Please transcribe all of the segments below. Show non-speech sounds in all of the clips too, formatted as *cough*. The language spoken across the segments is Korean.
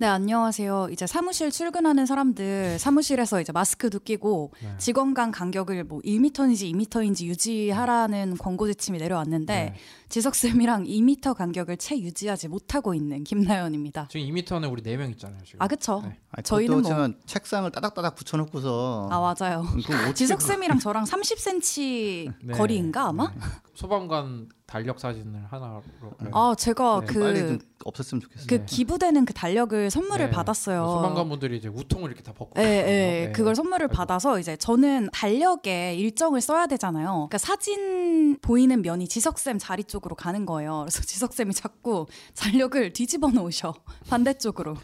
네 안녕하세요 이제 사무실 출근하는 사람들 사무실에서 이제 마스크도 끼고 네. 직원 간 간격을 뭐 1m인지 2m인지 유지하라는 권고 지침이 내려왔는데 네. 지석 쌤이랑 2m 간격을 채 유지하지 못하고 있는 김나연입니다 지금 2m 안에 우리 4명 있잖아요. 지금. 아 그쵸 네. 아니, 저희는 뭐- 책상을 따닥따닥 붙여 놓고서 아 맞아요 지석 그- 쌤이랑 저랑 30cm 네. 거리인가 아마 네. 소방관 달력 사진을 하나로. 네. 아 제가 네, 그 빨리 좀 없었으면 좋겠어요. 그 네. 기부되는 그 달력을 선물을 네. 받았어요. 소방관 분들이 이제 우통을 이렇게 다 벗고. 예, 예, 있거든요. 네. 그걸 선물을 아이고. 받아서 이제 저는 달력에 일정을 써야 되잖아요. 그러니까 사진 보이는 면이 지석 쌤 자리 쪽으로 가는 거예요. 그래서 *laughs* 지석 쌤이 자꾸 달력을 뒤집어 놓으셔. *laughs* 반대쪽으로.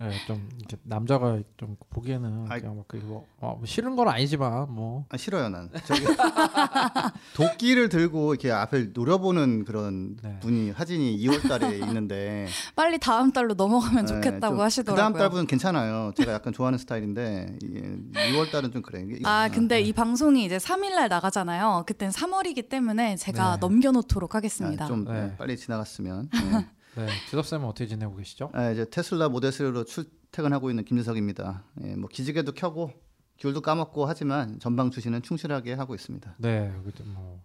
네, 좀 이렇게 남자가 좀 보기에는 아이. 그냥 막 그게 뭐, 어, 뭐 싫은 건 아니지만 뭐 아, 싫어요 난. 저기 *laughs* 도끼를 들고 이렇게 앞을 노려보는 그런 네. 분이 사진이 2월달에 *laughs* 있는데 빨리 다음 달로 넘어가면 네, 좋겠다고 좀 하시더라고요. 그 다음 달분은 괜찮아요. 제가 약간 좋아하는 스타일인데 2월달은 좀 그래. 아, 근데 이 방송이 이제 3일날 나가잖아요. 그땐 3월이기 때문에 제가 네. 넘겨놓도록 하겠습니다. 아, 좀 네. 빨리 지나갔으면. *laughs* 네. 네, 지섭 쌤은 어떻게 지내고 계시죠? 아, 이제 테슬라 모델 3로 출퇴근하고 있는 김재석입니다. 예, 뭐 기지개도 켜고 귤도 까먹고 하지만 전방 주시는 충실하게 하고 있습니다. 네, 뭐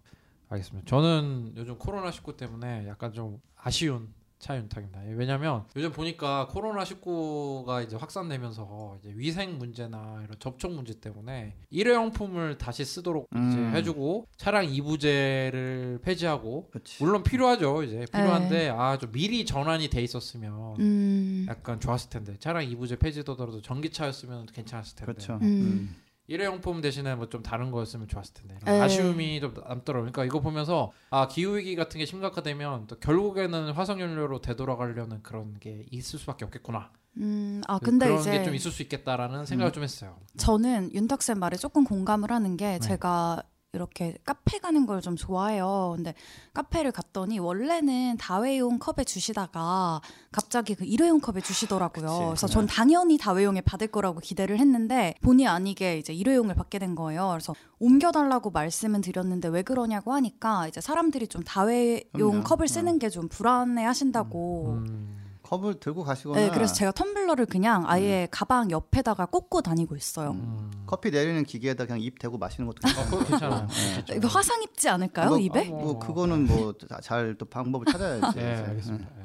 알겠습니다. 저는 요즘 코로나 19 때문에 약간 좀 아쉬운 차윤탁입니다. 예, 왜냐하면 요즘 보니까 코로나 19가 이제 확산되면서 이제 위생 문제나 이런 접촉 문제 때문에 일회용품을 다시 쓰도록 이제 음. 해주고 차량 이부제를 폐지하고 그렇지. 물론 필요하죠. 이제 필요한데 아 좀 미리 전환이 돼 있었으면 음, 약간 좋았을 텐데 차량 이부제 폐지되더라도 전기차였으면 괜찮았을 텐데 그렇죠. 음. 음. 일회용품 대신에 뭐 좀 다른 거였으면 좋았을 텐데 에. 아쉬움이 좀 남더라고요. 그러니까 이거 보면서 아 기후 위기 같은 게 심각하되면 또 결국에는 화석 연료로 되돌아가려는 그런 게 있을 수밖에 없겠구나. 음, 아, 근데 그런. 게 좀 있을 수 있겠다라는 생각을 좀 했어요. 저는 윤탁 쌤 말에 조금 공감을 하는 게 네. 제가 이렇게 카페 가는 걸 좀 좋아해요. 근데 카페를 갔더니 원래는 다회용 컵에 주시다가 갑자기 그 일회용 컵에 주시더라고요. 그치. 그래서 네. 전 당연히 다회용에 받을 거라고 기대를 했는데 본의 아니게 이제 일회용을 받게 된 거예요. 그래서 옮겨달라고 말씀은 드렸는데 왜 그러냐고 하니까 이제 사람들이 좀 다회용 그럼요. 컵을 쓰는 게 좀 불안해 하신다고. 음, 컵을 들고 가시거나 네, 그래서 제가 텀블러를 그냥 아예 가방 옆에다가 꽂고 다니고 있어요. 음. 커피 내리는 기계에다 그냥 입 대고 마시는 것도 어, 그거 괜찮아요. 괜찮죠. 이거 화상 입지 않을까요, 뭐, 입에? 뭐, 뭐 그거는 뭐 잘 또 방법을 찾아야지. 네, 알겠습니다. 예.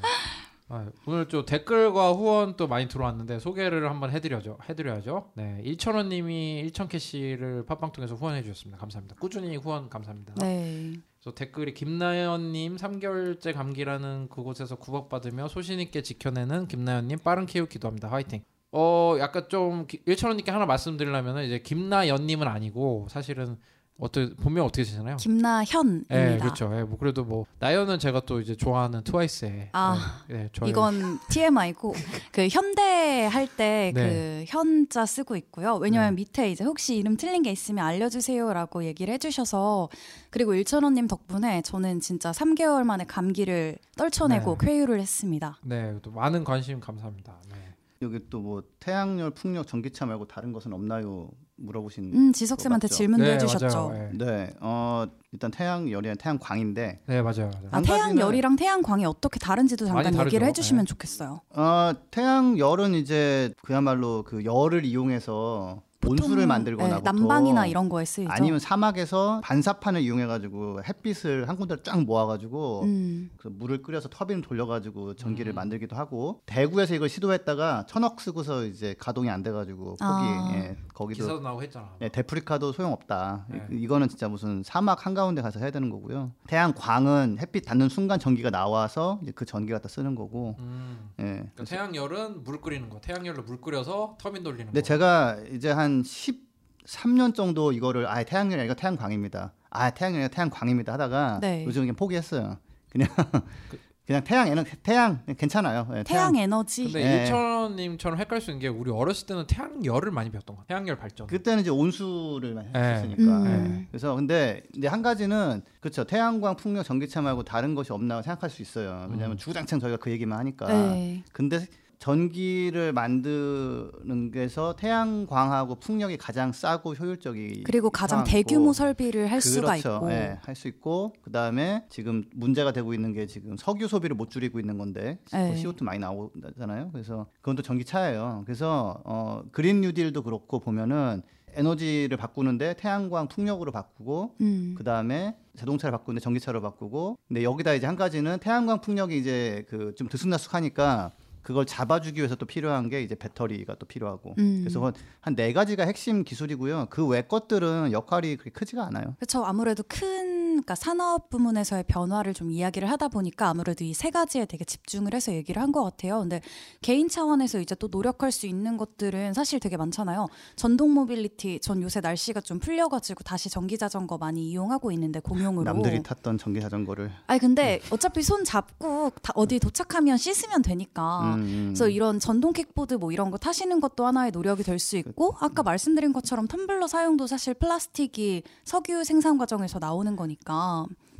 아, 오늘 또 댓글과 후원 또 많이 들어왔는데 소개를 한번 해드려죠. 해드려야죠. 네, 1,000원님이 1,000캐시를 팟빵 통해서 후원해 주셨습니다. 감사합니다. 꾸준히 후원 감사합니다. 네. 그래서 댓글이 김나연님 3개월째 감기라는 그곳에서 구박받으며 소신 있게 지켜내는 김나연님 빠른 키우 기도합니다. 화이팅. 어 약간 좀 1,000원님께 하나 말씀드리려면 이제 김나연님은 아니고 사실은 어떻게 본명 어떻게 되잖아요. 김나현입니다. 네, 그렇죠. 예, 뭐 그래도 뭐 나연은 제가 또 이제 좋아하는 트와이스의 아, 네, 네, 저의- 이건 TMI고 *laughs* 그 현대 할 때그 네. 현자 쓰고 있고요. 왜냐면 네. 밑에 이제 혹시 이름 틀린 게 있으면 알려주세요라고 얘기를 해주셔서 그리고 일천원님 덕분에 저는 진짜 3개월 만에 감기를 떨쳐내고 네. 쾌유를 했습니다. 네, 또 많은 관심 감사합니다. 네. 여기 또 뭐 태양열, 풍력, 전기차 말고 다른 것은 없나요? 물어보신. 음 지석 쌤한테 맞죠? 질문도 네, 해주셨죠. 맞아요. 네. 네, 어 일단 태양 열이 태양 광인데 네, 맞아요. 맞아요. 아, 한 태양 열이랑 태양 광이 어떻게 다른지도 잠깐 얘기를. 해주시면 네. 좋겠어요. 어 태양 열은 이제 그야말로 그 열을 이용해서 온수를 만들거나 네, 난방이나 이런 거에 쓰이죠. 아니면 사막에서 반사판을 이용해 가지고 햇빛을 한 군데 쫙 모아 가지고 음. 그 물을 끓여서 터빈을 돌려 가지고 전기를 음. 만들기도 하고 대구에서 이걸 시도했다가 천억 쓰고서 이제 가동이 안 돼 가지고 포기 아. 예, 거기도 기사도 나오고 했잖아. 예, 데프리카도 소용없다. 네. 이- 이거는 진짜 무슨 사막 한 가운데 가서 해야 되는 거고요. 태양 광은 햇빛 닿는 순간 전기가 나와서 이제 그 전기 갖다 쓰는 거고. 음. 예. 그러니까 태양열은 물 끓이는 거. 태양열로 물 끓여서 터빈 돌리는 근데 거. 제가 이제 한 13년 정도 이거를 아 태양열이 아니라 태양광입니다. 아 태양열이 아니라 태양광입니다 하다가 네. 요즘 그냥 포기했어요. 그냥 *laughs* 그냥 태양 에너 태양 괜찮아요. 예, 태양 에너지. 근데 네. 일천님처럼 헷갈릴 수 있는 게 우리 어렸을 때는 태양열을 많이 배웠던 것 같아요. 태양열 발전. 그때는 이제 온수를 많이 네. 했으니까. 음. 예. 그래서 근데 이제 한 가지는 그렇죠. 태양광, 풍력, 전기차 말고 다른 것이 없나 생각할 수 있어요. 왜냐하면 음. 주구장창 저희가 그 얘기만 하니까. 네. 근데 전기를 만드는 게서 태양광하고 풍력이 가장 싸고 효율적이 그리고 가장. 대규모 설비를 할 수가 그렇죠. 있고. 예, 할수 있고 그다음에 지금 문제가 되고 있는 게 지금 석유 소비를 못 줄이고 있는 건데 네. CO2 많이 나오잖아요. 그래서 그건 또 전기차예요. 그래서 어 그린 뉴딜도 그렇고 보면은 에너지를 바꾸는데 태양광 풍력으로 바꾸고 음. 그다음에 자동차를 바꾸는데 전기차로 바꾸고 근데 여기다 이제 한 가지는 태양광 풍력이 이제 그좀 들쑥날쑥하니까 그걸 잡아주기 위해서 또 필요한 게 이제 배터리가 또 필요하고 음. 그래서 한 네 가지가 핵심 기술이고요. 그 외 것들은 역할이 그렇게 크지가 않아요. 그렇죠. 아무래도 큰 그러니까 산업 부문에서의 변화를 좀 이야기를 하다 보니까 아무래도 이 세 가지에 되게 집중을 해서 얘기를 한 것 같아요. 근데 개인 차원에서 이제 또 노력할 수 있는 것들은 사실 되게 많잖아요. 전동 모빌리티, 전 요새 날씨가 좀 풀려가지고 다시 전기 자전거 많이 이용하고 있는데 공용으로. 남들이 탔던 전기 자전거를 아니 근데 어차피 손 잡고 다 어디 도착하면 씻으면 되니까. 음, 음. 그래서 이런 전동 킥보드 뭐 이런 거 타시는 것도 하나의 노력이 될 수 있고 아까 말씀드린 것처럼 텀블러 사용도 사실 플라스틱이 석유 생산 과정에서 나오는 거니까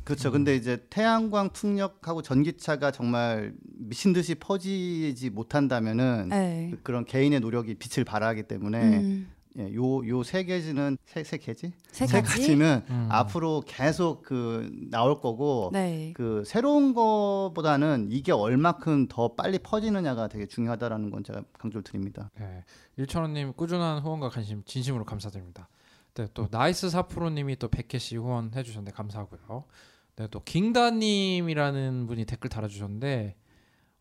그렇죠. 근데 이제 태양광 풍력하고 전기차가 정말 미친 듯이 퍼지지 못한다면은 네. 그- 그런 개인의 노력이 빛을 바래기 때문에 음, 예, 요 요 세 개지는 세, 세 개지 세세 가지. 가지는 음. 앞으로 계속 그 나올 거고 네. 그 새로운 거보다는 이게 얼마큼 더 빨리 퍼지느냐가 되게 중요하다라는 건 제가 강조를 드립니다. 네. 일천원님 꾸준한 후원과 관심 진심으로 감사드립니다. 네, 또 나이스 사프로님이 또 100개씩 후원해 주셨는데 감사하고요. 네, 또 킹다님이라는 분이 댓글 달아주셨는데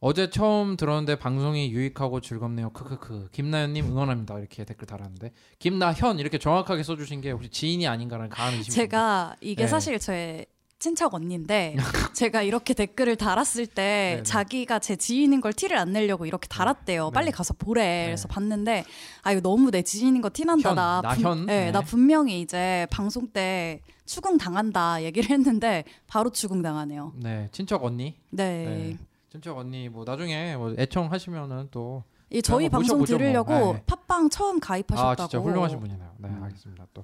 어제 처음 들었는데 방송이 유익하고 즐겁네요. 크크크. 김나연님 응원합니다. 이렇게 댓글 달았는데 김나현 이렇게 정확하게 써주신 게 혹시 지인이 아닌가라는 가한 의심이 제가 이게 네. 사실 제 친척 언니인데 *laughs* 제가 이렇게 댓글을 달았을 때 네네. 자기가 제 지인인 걸 티를 안 내려고 이렇게 달았대요. 네. 빨리 가서 보래. 네. 그래서 봤는데 아 이거 너무 내 지인인 거 티난다. 현, 나, 나 분- 현? 네, 네. 나 분명히 이제 방송 때 추궁 당한다 얘기를 했는데 바로 추궁 당하네요. 네, 친척 언니. 네. 네. 친척 언니 뭐 나중에 뭐 애청하시면은 또 이 저희 방송 뭐. 들으려고 네. 팟빵 처음 가입하셨다고. 아 진짜 훌륭하신 분이네요. 네 음. 알겠습니다. 또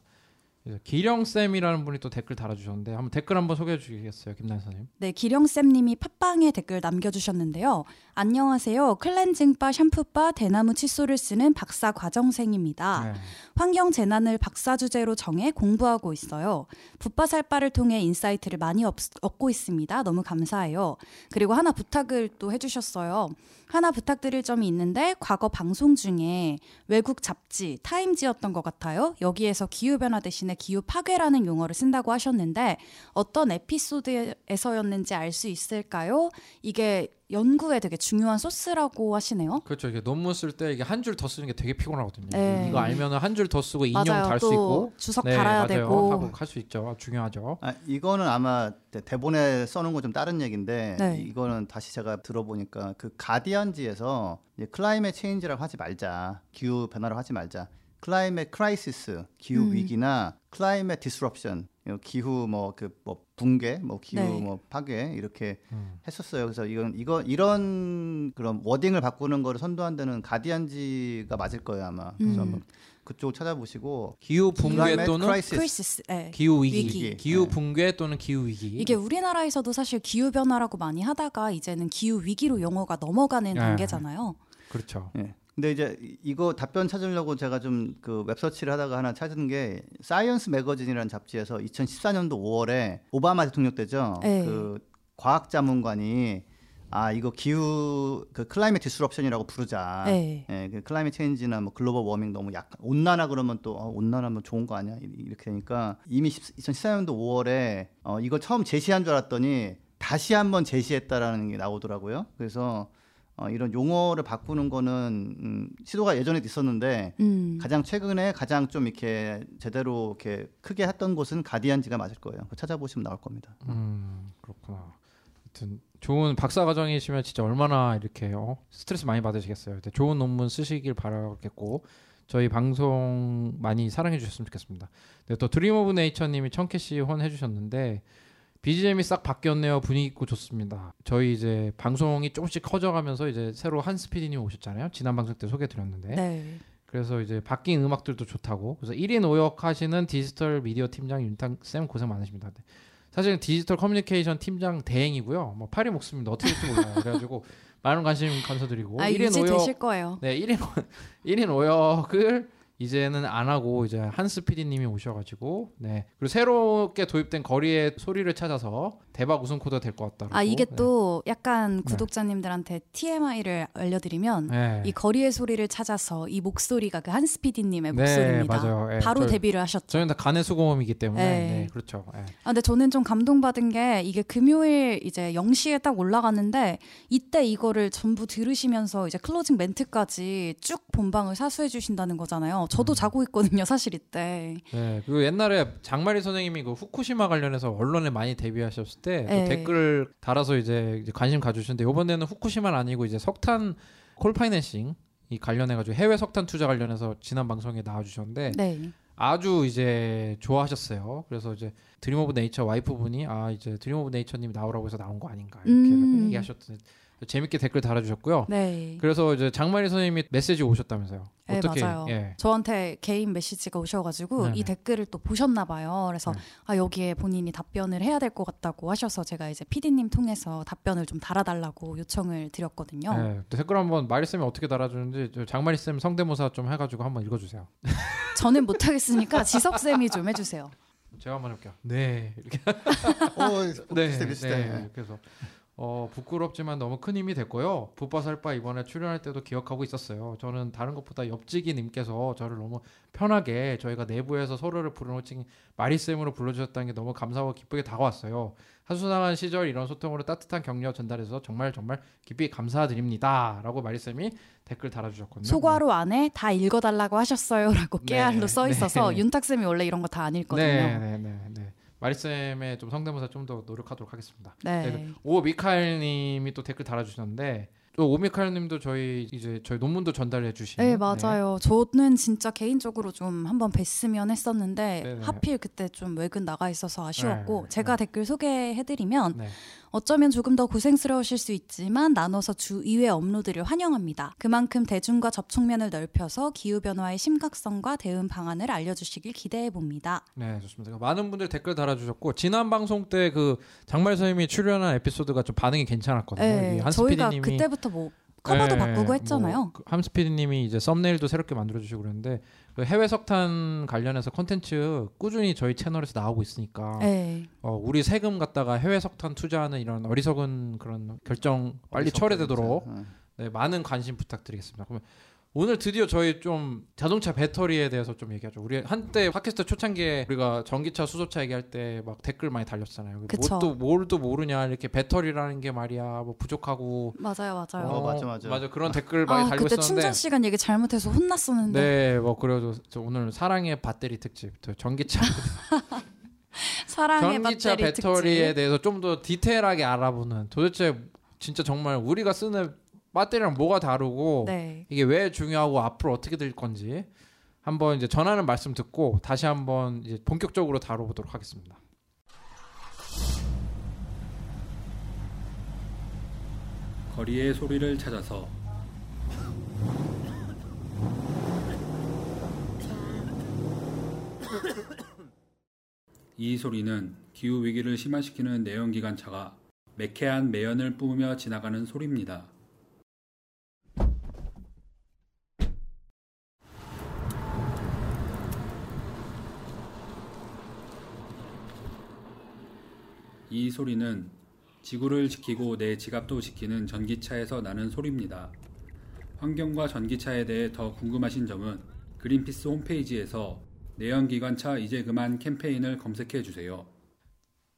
기령 쌤이라는 분이 또 댓글 달아주셨는데 한번 댓글 한번 소개해 주시겠어요, 김난사님? 네, 기령쌤님이 팟빵에 댓글 남겨주셨는데요. 안녕하세요. cleansing bar, 샴푸 bar, 대나무 칫솔을 쓰는 박사 과정생입니다. 네. 환경 재난을 박사 주제로 정해 공부하고 있어요. 붓바살바를 통해 insight를 많이 얻, 얻고 있습니다. 너무 감사해요. 그리고 하나 부탁을 또 해주셨어요. 하나 부탁드릴 점이 있는데 과거 방송 중에 외국 잡지 타임지였던 것 같아요. 여기에서 기후 변화 대신에 기후 파괴라는 용어를 쓴다고 하셨는데 어떤 에피소드에서였는지 알 수 있을까요? 이게 연구에 되게 중요한 소스라고 하시네요. 그렇죠. 이게 논문 쓸 때 이게 한 줄 더 쓰는 게 되게 피곤하거든요. 네. 이거 알면은 한줄 더 쓰고 인용. 달수또 있고 주석 네, 달아야 맞아요. 되고. 하고 할 수 있죠. 중요하죠. 아, 이거는 아마 대- 대본에 써놓은 건 좀 다른 얘기인데 네. 이거는 다시 제가 들어보니까 그 가디언지에서 climate change라고 하지 말자 기후 변화라고 하지 말자 climate crisis 기후 음. 위기나 climate disruption 기후 뭐그뭐 붕괴 뭐 기후 네. 뭐 파괴 이렇게 음. 했었어요. 그래서 이건 이거 이런 그런 wording을 바꾸는 거를 선도한 데는 가디언지가 맞을 거예요 아마. 그래서 음. 한번 그쪽 찾아보시고 기후 붕괴 또는 crisis. 네. 기후 위기, 위기. 기후 네. 붕괴 또는 기후 위기. 이게 우리나라에서도 사실 기후 변화라고 많이 하다가 이제는 기후 위기로 용어가 넘어가는 네. 단계잖아요. 그렇죠. 예. 근데 이제 이- 이거 답변 찾으려고 제가 좀 그 web search를 하다가 하나 찾은 게 Science Magazine이라는 잡지에서 2014년도 5월에 오바마 대통령 때죠. 네. 그 과학 자문관이 아 이거 기후 그 climate disruption이라고 부르자. 네. 예, 그 climate change나 뭐 global warming 너무 약간 온난화 그러면 또 어, 온난화면 좋은 거 아니야 이- 이렇게 되니까 이미 2014년도 5월에 어, 이걸 처음 제시한 줄 알았더니 다시 한번 제시했다라는 게 나오더라고요. 그래서 어, 이런 용어를 바꾸는 거는 음, 시도가 예전에 있었는데 음. 가장 최근에 가장 좀 이렇게 제대로 이렇게 크게 했던 곳은 가디언지가 맞을 거예요. 그거 찾아보시면 나올 겁니다. 음 그렇구나. 하여튼 좋은 박사 과정이시면 진짜 얼마나 이렇게 어? 스트레스 많이 받으시겠어요. 좋은 논문 쓰시길 바라겠고 저희 방송 많이 사랑해 주셨으면 좋겠습니다. 네, 또 드림 오브 네이처님이 천 캐시 후원해 주셨는데 BGM이 싹 바뀌었네요. 분위기 있고 좋습니다. 저희 이제 방송이 조금씩 커져가면서 이제 새로 한스 PD님 오셨잖아요. 지난 방송 때 소개드렸는데 네. 그래서 이제 바뀐 음악들도 좋다고. 그래서 1인 5역 하시는 디지털 미디어 팀장 윤탕 쌤 고생 많으십니다. 네. 사실은 디지털 커뮤니케이션 팀장 대행이고요. 뭐 팔이 목숨입니다. 어떻게 될지 몰라요. *laughs* 그래가지고 많은 관심 감사드리고 아 1인 유지 5역 되실 거예요. 네, 1인 1인 5역을 이제는 안 하고 이제 한스 PD님이 오셔가지고 네. 그리고 새롭게 도입된 거리의 소리를 찾아서 대박 웃음 코드가 될 것 같다. 아 이게 네. 또 약간 구독자님들한테 TMI를 알려드리면 네. 이 거리의 소리를 찾아서 이 목소리가 그 한스 PD님의 네, 목소리입니다. 맞아요. 네, 바로 저- 데뷔를 하셨죠. 저희는 가내 수공업이기 때문에 네. 네, 그렇죠. 네. 아, 근데 저는 좀 감동받은 게 이게 금요일 이제 0시에 딱 올라갔는데 이때 이거를 전부 들으시면서 이제 클로징 멘트까지 쭉 본방을 사수해 주신다는 거잖아요. 저도 음. 자고 있거든요, 사실 이때. 네, 그리고 옛날에 장마리 선생님이 그 후쿠시마 관련해서 언론에 많이 데뷔하셨을 때또 네. 댓글 달아서 이제, 관심 가주셨는데 이번에는 후쿠시마는 아니고 이제 석탄 coal financing 이 관련해가지고 해외 석탄 투자 관련해서 지난 방송에 나와주셨는데 네. 아주 이제 좋아하셨어요. 그래서 이제 드림 오브 네이처 와이프분이 아 이제 드림 오브 네이처님 나오라고 해서 나온 거 아닌가 이렇게 음. 얘기하셨던 재밌게 댓글 달아주셨고요. 네. 그래서 이제 장마리 선생님이 메시지 오셨다면서요. 네, 어떻게? 맞아요. 예. 저한테 개인 메시지가 오셔가지고 네네. 이 댓글을 또 보셨나 봐요. 그래서 네. 아 여기에 본인이 답변을 해야 될 것 같다고 하셔서 제가 이제 PD님 통해서 답변을 좀 달아달라고 요청을 드렸거든요. 네, 또 댓글 한번 마리 쌤이 어떻게 달아주는지 저 장마리 쌤 성대모사 좀 해가지고 한번 읽어주세요. *laughs* 저는 못하겠으니까 지석 쌤이 좀 해주세요. 제가 한번 해볼게요. 네 이렇게 *laughs* 어, 네, 비슷해 비슷해. 네, 이렇게 해서 어, 부끄럽지만 너무 큰 힘이 됐고요. 붓바살바 이번에 출연할 때도 기억하고 있었어요. 저는 다른 것보다 옆지기님께서 저를 너무 편하게 저희가 내부에서 서로를 부르노칭 마리쌤으로 불러주셨다는 게 너무 감사하고 기쁘게 다가왔어요. 하수상한 시절 이런 소통으로 따뜻한 격려 전달해서 정말 정말 깊이 감사드립니다. 라고 마리쌤이 댓글 달아주셨거든요. 소괄호 안에 다 읽어달라고 하셨어요 라고 네, 깨알로 써 있어서 네. *laughs* 윤탁 쌤이 원래 이런 거 다 안 읽거든요. 네, 네, 네, 네. 마리쌤의 좀 성대모사 좀 더 노력하도록 하겠습니다. 네. 네, 오 미카엘님이 또 댓글 달아주셨는데 또 오미카엘님도 저희 이제 저희 논문도 전달해 주신. 네, 맞아요. 저는 진짜 개인적으로 좀 한번 뵀으면 했었는데 네네. 하필 그때 좀 외근 나가 있어서 아쉬웠고 네, 제가 네. 댓글 소개해드리면 네. 어쩌면 조금 더 고생스러우실 수 있지만 나눠서 주 2회 업로드를 환영합니다. 그만큼 대중과 접촉면을 넓혀서 기후 변화의 심각성과 대응 방안을 알려주시길 기대해 봅니다. 네, 좋습니다. 많은 분들 댓글 달아주셨고 지난 방송 때 그 장말 선생님이 출연한 에피소드가 좀 반응이 괜찮았거든요. 네, 저희가 PD님이 그때부터 뭐 커버도 네, 바꾸고 뭐 했잖아요. 그 함스 PD님이 이제 썸네일도 새롭게 만들어주시고 그랬는데 그 해외 석탄 관련해서 콘텐츠 꾸준히 저희 채널에서 나오고 있으니까 네. 어, 우리 세금 갖다가 해외 석탄 투자하는 이런 어리석은 그런 결정 빨리 철회되도록. 어. 네, 많은 관심 부탁드리겠습니다. 그러면 오늘 드디어 저희 좀 자동차 배터리에 대해서 좀 얘기하죠. 우리 한때 팟캐스트 초창기에 우리가 전기차, 수소차 얘기할 때 막 댓글 많이 달렸잖아요. 뭣도 뭘도 모르냐 이렇게 배터리라는 게 말이야 뭐 부족하고 맞아요, 맞아요. 어, 맞아, 맞아. 맞아 그런 댓글 많이 아 달고 그때 있었는데 충전 시간 얘기 잘못해서 혼났었는데 네, 뭐 그래도 저 오늘 사랑의 배터리 특집, 또 전기차 *laughs* 사랑의 전기차 배터리 배터리에 특집. 대해서 좀 더 디테일하게 알아보는 도대체 진짜 정말 우리가 쓰는 배터리랑 뭐가 다르고 네. 이게 왜 중요하고 앞으로 어떻게 될 건지 한번 이제 전하는 말씀 듣고 다시 한번 이제 본격적으로 다뤄보도록 하겠습니다. 거리의 소리를 찾아서 이 소리는 기후 위기를 심화시키는 내연기관차가 매캐한 매연을 뿜으며 지나가는 소리입니다. 이 소리는 지구를 지키고 내 지갑도 지키는 전기차에서 나는 소리입니다. 환경과 전기차에 대해 더 궁금하신 점은 그린피스 홈페이지에서 내연기관차 이제 그만 캠페인을 검색해 주세요.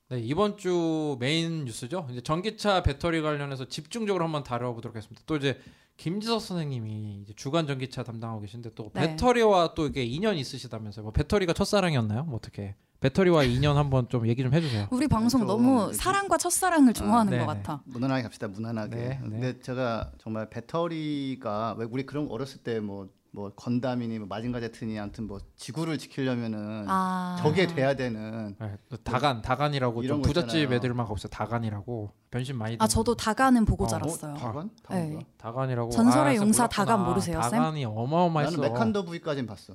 네, 이번 주 메인 뉴스죠. 이제 전기차 배터리 관련해서 집중적으로 한번 다뤄보도록 하겠습니다. 또 이제 김지석 선생님이 이제 주간 전기차 담당하고 계신데 또 네. 배터리와 또 이게 인연 있으시다면서요. 뭐 배터리가 첫사랑이었나요? 뭐 어떻게? 배터리와 인연 한번 좀 얘기 좀 해주세요. 우리 방송 저 너무 사랑과 첫사랑을 좋아하는 네네. 것 같아. 무난하게 갑시다 무난하게. 네, 네. 근데 제가 정말 배터리가 왜 우리 그런 거 어렸을 때뭐 뭐 건담이니 뭐 마징가 제트니 아무튼 뭐 지구를 지키려면은 아. 저게 돼야 되는 네, 또 다간 다간이라고 좀거 부잣집. 애들만 없어 다간이라고 변신 많이. 아 저도 다가는 보고 어, 자랐어요. 다간? 네. 다간가? 다간이라고. 전설의 아, 용사 몰랐구나. 다간 모르세요, 쌤? 다간이 어마어마했어. 나는 메칸더 V까지는 봤어.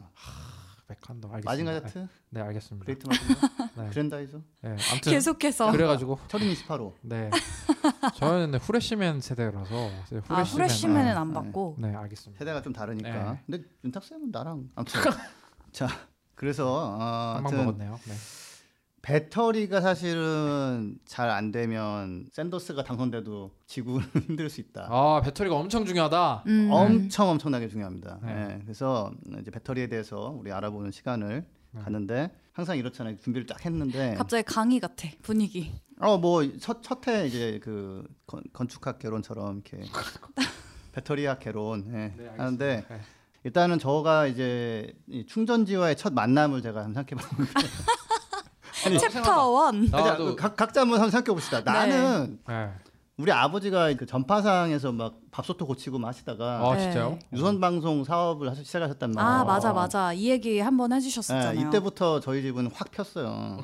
메칸더 알겠습니다. 마징가 제트, 네, 네, 알겠습니다. 그레이트 마징가, *laughs* 네. 그랜다이저, 네, 아무튼 계속해서 그래가지고 철인 28호. 네 *laughs* 저는 근데 후레쉬맨 세대라서 아 후레쉬맨 후레쉬맨은 네. 안 봤고 네 알겠습니다. 세대가 좀 다르니까. 네. 근데 윤탁 쌤은 나랑 아무튼 *laughs* 자 그래서 어, 한방 먹었네요. 네. 배터리가 사실은 잘 안 되면 샌더스가 당선돼도 지구는 *laughs* 힘들 수 있다. 아 배터리가 엄청 중요하다. 음. 엄청 엄청나게 중요합니다. 네. 예, 그래서 이제 배터리에 대해서 우리 알아보는 시간을 네. 갖는데 항상 이렇잖아요. 준비를 딱 했는데 갑자기 강의 같아 분위기. 어뭐첫첫해 이제 그 건, 건축학 개론처럼 이렇게 *laughs* 배터리학 개론 예, 네. 하는데 네. 일단은 저가 이제 이 충전지와의 첫 만남을 제가 한번 생각해 봤는데 *laughs* 아니, 챕터 1. 나도 각, 각자 한번 생각해 봅시다. 나는 네. 우리 아버지가 그 전파상에서 막 밥솥도 고치고 막 하시다가 아 네. 진짜요? 유선 방송 사업을 하시, 시작하셨단 말이에요. 아 맞아 맞아 이 얘기 한번 해주셨었잖아요. 예, 이때부터 저희 집은 확 폈어요.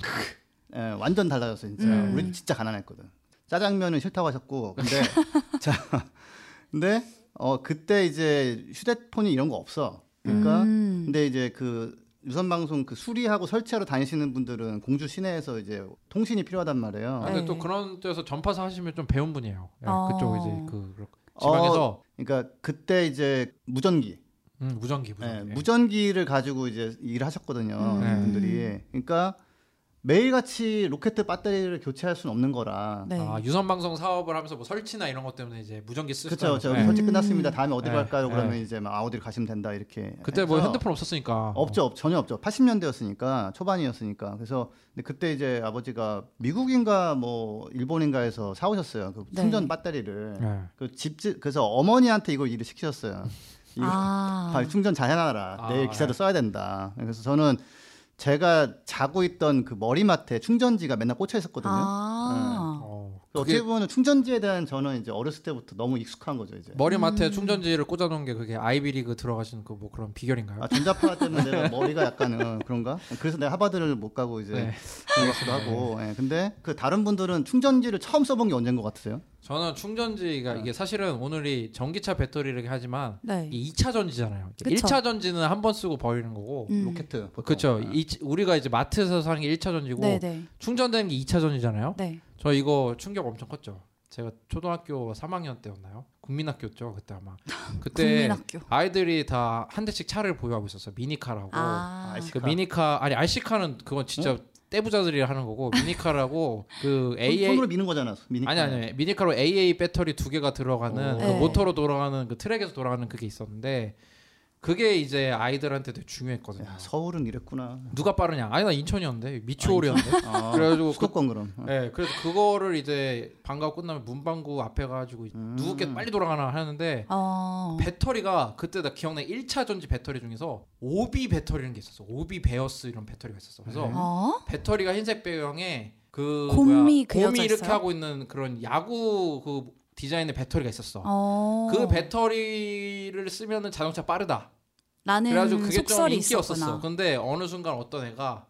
예, *laughs* 완전 달라졌어요, 진짜. 음. 우리 진짜 가난했거든. 짜장면은 싫다고 하셨고, 근데 *laughs* 자, 근데 어 그때 이제 휴대폰이 이런 거 없어. 그러니까 음. 근데 이제 그 유선 방송 그 수리하고 설치하러 다니시는 분들은 공주 시내에서 이제 통신이 필요하단 말이에요. 아, 근데 네. 또 그런 데서 전파사 하시면 좀 배운 분이에요. 네, 어. 그쪽 이제 그 지방에서 그러니까 그때 이제 무전기, 음, 무전기 예, 무전기. 무전기를 가지고 이제 일을 하셨거든요. 음. 네. 분들이. 그러니까 매일같이 로켓 배터리를 교체할 수는 없는 거라. 네. 아 유선 방송 사업을 하면서 뭐 설치나 이런 것 때문에 이제 무전기 쓰시다. 그렇죠. 저 네. 설치 음. 끝났습니다. 다음에 어디로 네. 갈까요? 네. 그러면 이제 막 아, 어디로 가시면 된다 이렇게. 그때 뭐 핸드폰 없었으니까. 없죠, 없, 전혀 없죠. 80년대였으니까 초반이었으니까. 그래서 근데 그때 이제 아버지가 미국인가 뭐 일본인가에서 사 오셨어요. 그 네. 충전 배터리를. 네. 그 집, 그래서 어머니한테 이걸 일을 시키셨어요. 이거 아. 아, 충전 잘 해놔라. 아, 내일 기사도 네. 써야 된다. 그래서 저는 제가 자고 있던 그 머리맡에 충전지가 맨날 꽂혀 있었거든요. 아. 어, 그 그게 어떻게 보면 충전지에 대한 저는 이제 어렸을 때부터 너무 익숙한 거죠 이제. 머리맡에 음. 충전지를 꽂아놓은 게 그게 아이비리그 들어가신 그 뭐 그런 비결인가요? 아 전자파 때문에 내가 머리가 약간 은 그런가? 그래서 내가 하버드를 못 가고 이제 네. 그런 것 같기도 하고. 예, 근데 그 다른 분들은 충전지를 처음 써본 게 언제인 것 같으세요? 저는 충전지가 이게 사실은 오늘이 전기차 배터리를 하지만 네. 이게 2차 전지잖아요. 그쵸. 1차 전지는 한 번 쓰고 버리는 거고. 음. 로켓. 그렇죠. 우리가 이제 마트에서 사는 게 1차 전지고 네네. 충전되는 게 2차 전지잖아요. 네. 저 이거 충격 엄청 컸죠. 제가 초등학교 3학년 때였나요? 국민학교였죠 그때 아마. *laughs* 그때 국민학교. 아이들이 다 한 대씩 차를 보유하고 있었어요. 미니카라고. 아. 그 미니카 아니 RC카는 그건 진짜 떼부자들이 하는 거고 미니카라고 *laughs* 그 손- AA 손으로 미는 거잖아. 미니. 아니 아니 미니카로 AA 배터리 두 개가 들어가는 오. 그 네. 모터로 돌아가는 그 트랙에서 돌아가는 그게 있었는데 그게 이제 아이들한테 되게 중요했거든요. 야, 서울은 이랬구나. 누가 빠르냐? 아니 나 인천이었는데 미추홀이었는데. 아, *laughs* 그래가지고 그, 수도권 그럼. 어. 네, 그래서 그거를 이제 방과 후 끝나면 문방구 앞에 가지고 음. 누구께 빨리 돌아가나 하는데 어. 배터리가 그때 나 기억나 1차 전지 배터리 중에서 오비 배터리라는 게 있었어. 오비 베어스 이런 배터리가 있었어. 그래서 네. 어? 배터리가 흰색 배경에 그 곰이 뭐야, 곰이 이렇게 있어요? 하고 있는 그런 야구 그 디자인의 배터리가 있었어. 어. 그 배터리를 쓰면은 자동차 빠르다. 라는 그래가지고 그게 좀 속설이 인기였었어. 있었구나. 근데 어느 순간 어떤 애가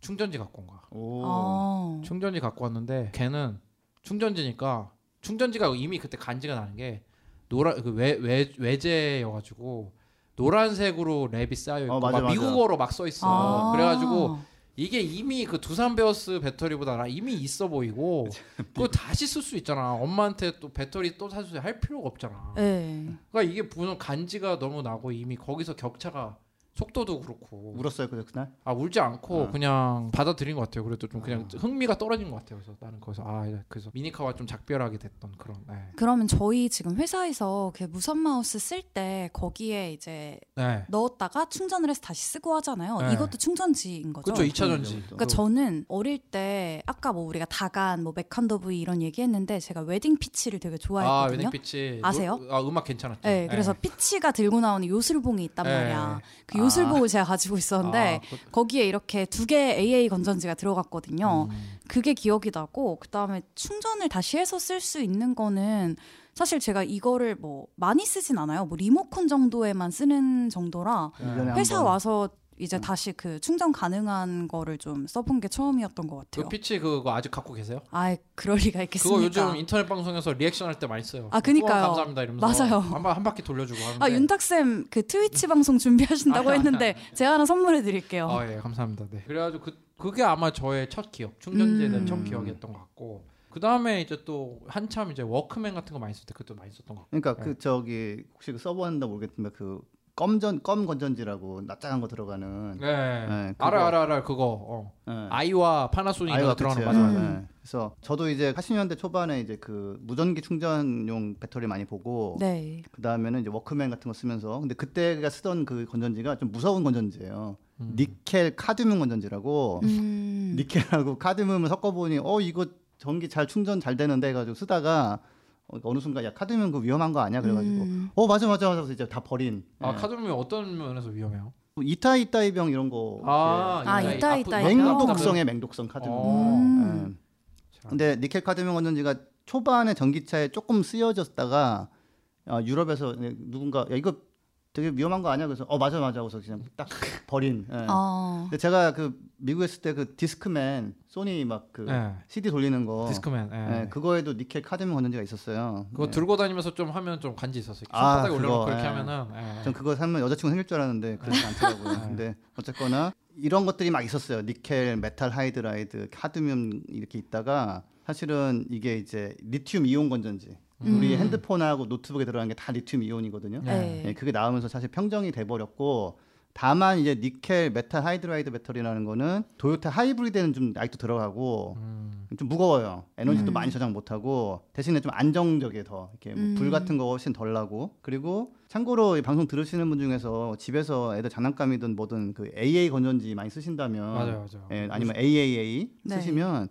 충전지 갖고 온 거야. 오. 어. 충전지 갖고 왔는데 걔는 충전지니까 충전지가 이미 그때 간지가 나는 게 노라 그외외 외제여가지고 노란색으로 랩이 쌓여 있고 어, 맞아, 막 맞아. 미국어로 막 써 있어. 아. 그래가지고 이게 이미 그 두산 베어스 배터리보다 나 이미 있어 보이고 *laughs* 그거 다시 쓸 수 있잖아. 엄마한테 또 배터리 또 사주세요 할 필요가 없잖아. 네. 그러니까 이게 무슨 간지가 너무 나고 이미 거기서 격차가 속도도 그렇고 울었어요 그 그날? 아 울지 않고 어. 그냥 받아들인 것 같아요. 그래도 좀 그냥 흥미가 떨어진 것 같아요. 그래서 나는 거기서 아 그래서 미니카와 좀 작별하게 됐던 그런. 네. 그러면 저희 지금 회사에서 그 무선 마우스 쓸 때 거기에 이제 네. 넣었다가 충전을 해서 다시 쓰고 하잖아요. 네. 이것도 충전지인 거죠. 그렇죠. 2차 전지. 그러니까 저는 어릴 때 아까 뭐 우리가 다간 뭐 메칸더브이 이런 얘기했는데 제가 웨딩 피치를 되게 아 좋아했거든요. 웨딩 피치 아세요? 아 음악 괜찮았죠. 네, 그래서 피치가 들고 나오는 요술봉이 있단 네. 말이야. 그 아. 요술봉을 제가 가지고 있었는데 아, 그- 거기에 이렇게 두 개 AA 건전지가 들어갔거든요. 음. 그게 기억이 나고 그다음에 충전을 다시 해서 쓸 수 있는 거는 사실 제가 이거를 뭐 많이 쓰진 않아요. 뭐 리모컨 정도에만 쓰는 정도라 한 회사 번. 와서 이제 음. 다시 그 충전 가능한 거를 좀 써본 게 처음이었던 것그 같아요. 피치 그거 아직 갖고 계세요? 아, 그럴 리가 있겠습니까? 그거 요즘 인터넷 방송에서 리액션 할 때 많이 써요. 아, 그니까요. 감사합니다 이러면서 맞아요. 한, 바, 한 바퀴 돌려주고 하는데. 아 윤탁 쌤그 트위치 방송 준비하신다고 아, 했는데 제가 하나 선물해 드릴게요. 아, 예, 감사합니다. 네. 그래가지고 그 그게 아마 저의 첫 기억, 충전지에 대한 음. 첫 기억이었던 것 같고. 그 다음에 이제 또 한참 이제 워크맨 같은 거 많이 쓸 때 그것도 많이 썼던 것 같고. 그러니까 네. 그 저기 혹시 그 서버 한다 모르겠지만 그 껌전 껌 건전지라고 납작한 거 들어가는 네. 네. 알아 알아 알아 그거. 어. 예. 아이와 파나소닉 아이와 들어가는 그치. 맞아 음. 맞아. 예. 그래서 저도 이제 80년대 초반에 이제 그 무전기 충전용 배터리 많이 보고 네. 그 다음에는 이제 워크맨 같은 거 쓰면서 근데 그때가 쓰던 그 건전지가 좀 무서운 건전지예요. 음. 니켈 카드뮴 건전지라고 음. *laughs* 니켈하고 카드뮴을 섞어보니 어 이거 전기 잘 충전 잘 되는데 해가지고 쓰다가 어, 어느 순간 야 카드뮴 그 위험한 거 아니야 그래가지고 음. 어 맞아 맞아 맞아 그래서 이제 다 버린. 아 예. 카드뮴 어떤 면에서 위험해요? 뭐 이타이 이타이병 이런 거. 아, 아, 이따- 이따- 아프- 이따- 예. 이따- 맹독성의 맹독성 카드뮴. 어. 음. 예. 자. 근데 니켈 카드뮴 건전지가 초반에 전기차에 조금 쓰여졌다가 어, 유럽에서 누군가 야 이거 되게 위험한 거 아니야? 그래서 어 맞아 맞아 그래서 그냥 딱 *laughs* 버린. 예. 아. 근데 제가 그 미국에 있을 때 그 디스크맨 소니 막그 네. CD 돌리는 거 디스크맨. 예. 예, 그거에도 니켈 카드뮴 건전지가 있었어요. 그거 예. 들고 다니면서 좀 하면 좀 간지 있었어요. 아, 손바닥에 올려놓고 그거, 그렇게 예. 하면은. 예. 전 그거 사면 여자친구 생길 줄 알았는데 그렇지 않더라고요. 네. 근데 어쨌거나 이런 것들이 막 있었어요. 니켈, 메탈 하이드라이드, 카드뮴 이렇게 있다가 사실은 이게 이제 리튬 이온 건전지. 우리 음. 핸드폰하고 노트북에 들어가는 게다 리튬 이온이거든요. 네. 예, 그게 나오면서 사실 평정이 돼 버렸고 다만 이제 니켈, metal hydride 배터리라는 거는 도요타 하이브리드에는 좀 아직도 들어가고 음. 좀 무거워요. 에너지도 음. 많이 저장 못하고 대신에 좀 안정적이에 더 이렇게 뭐불 음. 같은 거 훨씬 덜 나고 그리고 참고로 이 방송 들으시는 분 중에서 집에서 애들 장난감이든 뭐든 그 AA 건전지 많이 쓰신다면 맞아요, 맞아요. 예, 아니면 AAA 네. 쓰시면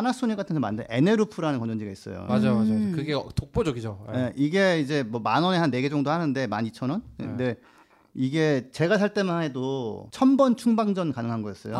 파나소닉 같은 데 만든 에네루프라는 건전지가 있어요. 맞아, 맞아. 음. 그게 독보적이죠. 예. 예, 이게 이제 뭐 만 원에 한 네 개 정도 하는데 12,000원? 네. 근데 이게 제가 살 때만 해도 1000번 충방전 가능한 거였어요.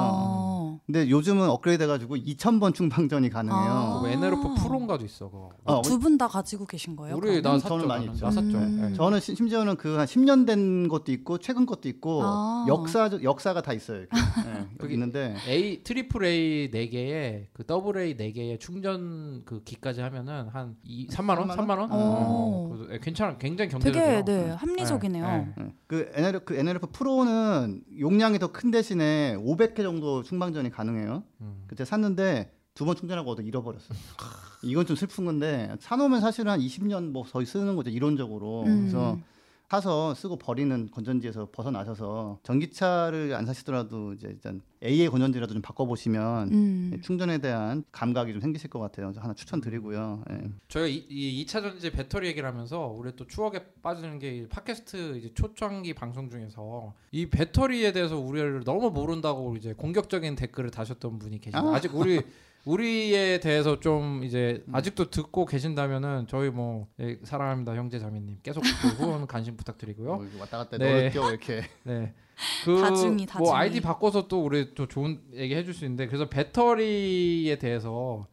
어. 근데 요즘은 업그레이드 해가지고 2000번 충방전이 가능해요. 아. 그 에네루프 프로인가도 있어. 그거. 어, 두 분 다 가지고 계신 거예요? 우리? 나 음, 샀죠. 저는 많이. 있죠. 나 샀죠. 음. 예. 저는 시- 심지어는 그 한 10년 된 것도 있고 최근 것도 있고 아. 역사 역사가 다 있어요. 이렇게. *laughs* 예, 그게- 있는데 A triple A 4 개에 그 double A 4 개에 충전 그 기까지 하면은 한 2, 3만 원? 3만 3만 원? 오. 어. 그래서 예, 괜찮아. 굉장히 경제적이에요. 되게 네, 합리적이네요. 그 NLF, 그 NLF 프로는 용량이 더 큰 대신에 500회 정도 충방전이 가능해요. 음. 그때 샀는데 두 번 충전하고 얻어 잃어버렸어요. 이건 좀 슬픈 건데 사놓으면 사실 한 20년 뭐 거의 쓰는 거죠 이론적으로. 음. 그래서 사서 쓰고 버리는 건전지에서 벗어나셔서 전기차를 안 사시더라도 이제 일단 AA 건전지라도 좀 바꿔보시면 음. 충전에 대한 감각이 좀 생기실 것 같아요. 그래서 하나 추천드리고요. 예. 저희가 이, 이 2차 전지 배터리 얘기를 하면서 우리 또 추억에 빠지는 게이 팟캐스트 이제 초창기 방송 중에서 이 배터리에 대해서 우리를 너무 모른다고 이제 공격적인 댓글을 다셨던 분이 계신데 아. 아직 우리 *laughs* 우리에 대해서 좀 이제 음. 아직도 듣고 계신다면은 저희 뭐 예, 사랑합니다 형제 자매님 계속 그 *laughs* 후원 관심 부탁드리고요. 뭐 이렇게 왔다 갔다 네. 겨 이렇게. *laughs* 네. 그 다중이, 뭐 다중이. 아이디 바꿔서 또 우리 또 좋은 얘기 해줄 수 있는데 그래서 배터리에 대해서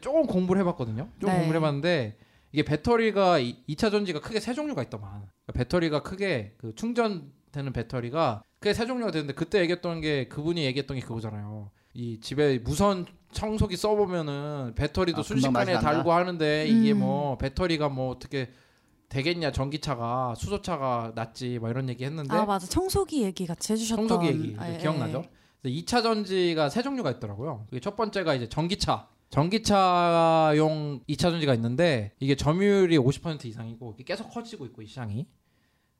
조금 공부를 해봤거든요. 좀 네. 공부를 해봤는데 이게 배터리가 이 2차 전지가 크게 세 종류가 있더만. 그러니까 배터리가 크게 그 충전되는 배터리가 크게 세 종류가 되는데 그때 얘기했던 게 그분이 얘기했던 게 그거잖아요. 이 집에 무선 청소기 써보면은 배터리도 아, 순식간에? 달고 하는데 이게 음. 뭐 배터리가 뭐 어떻게 되겠냐 전기차가 수소차가 낫지 뭐 이런 얘기 했는데 아 맞아 청소기 얘기 같이 해주셨던 청소기 얘기 아, 예, 기억나죠? 예. 그래서 2차 전지가 세 종류가 있더라고요. 그게 첫 번째가 이제 전기차. 전기차용 2차 전지가 있는데 이게 점유율이 50% 이상이고 이게 계속 커지고 있고 이 시장이.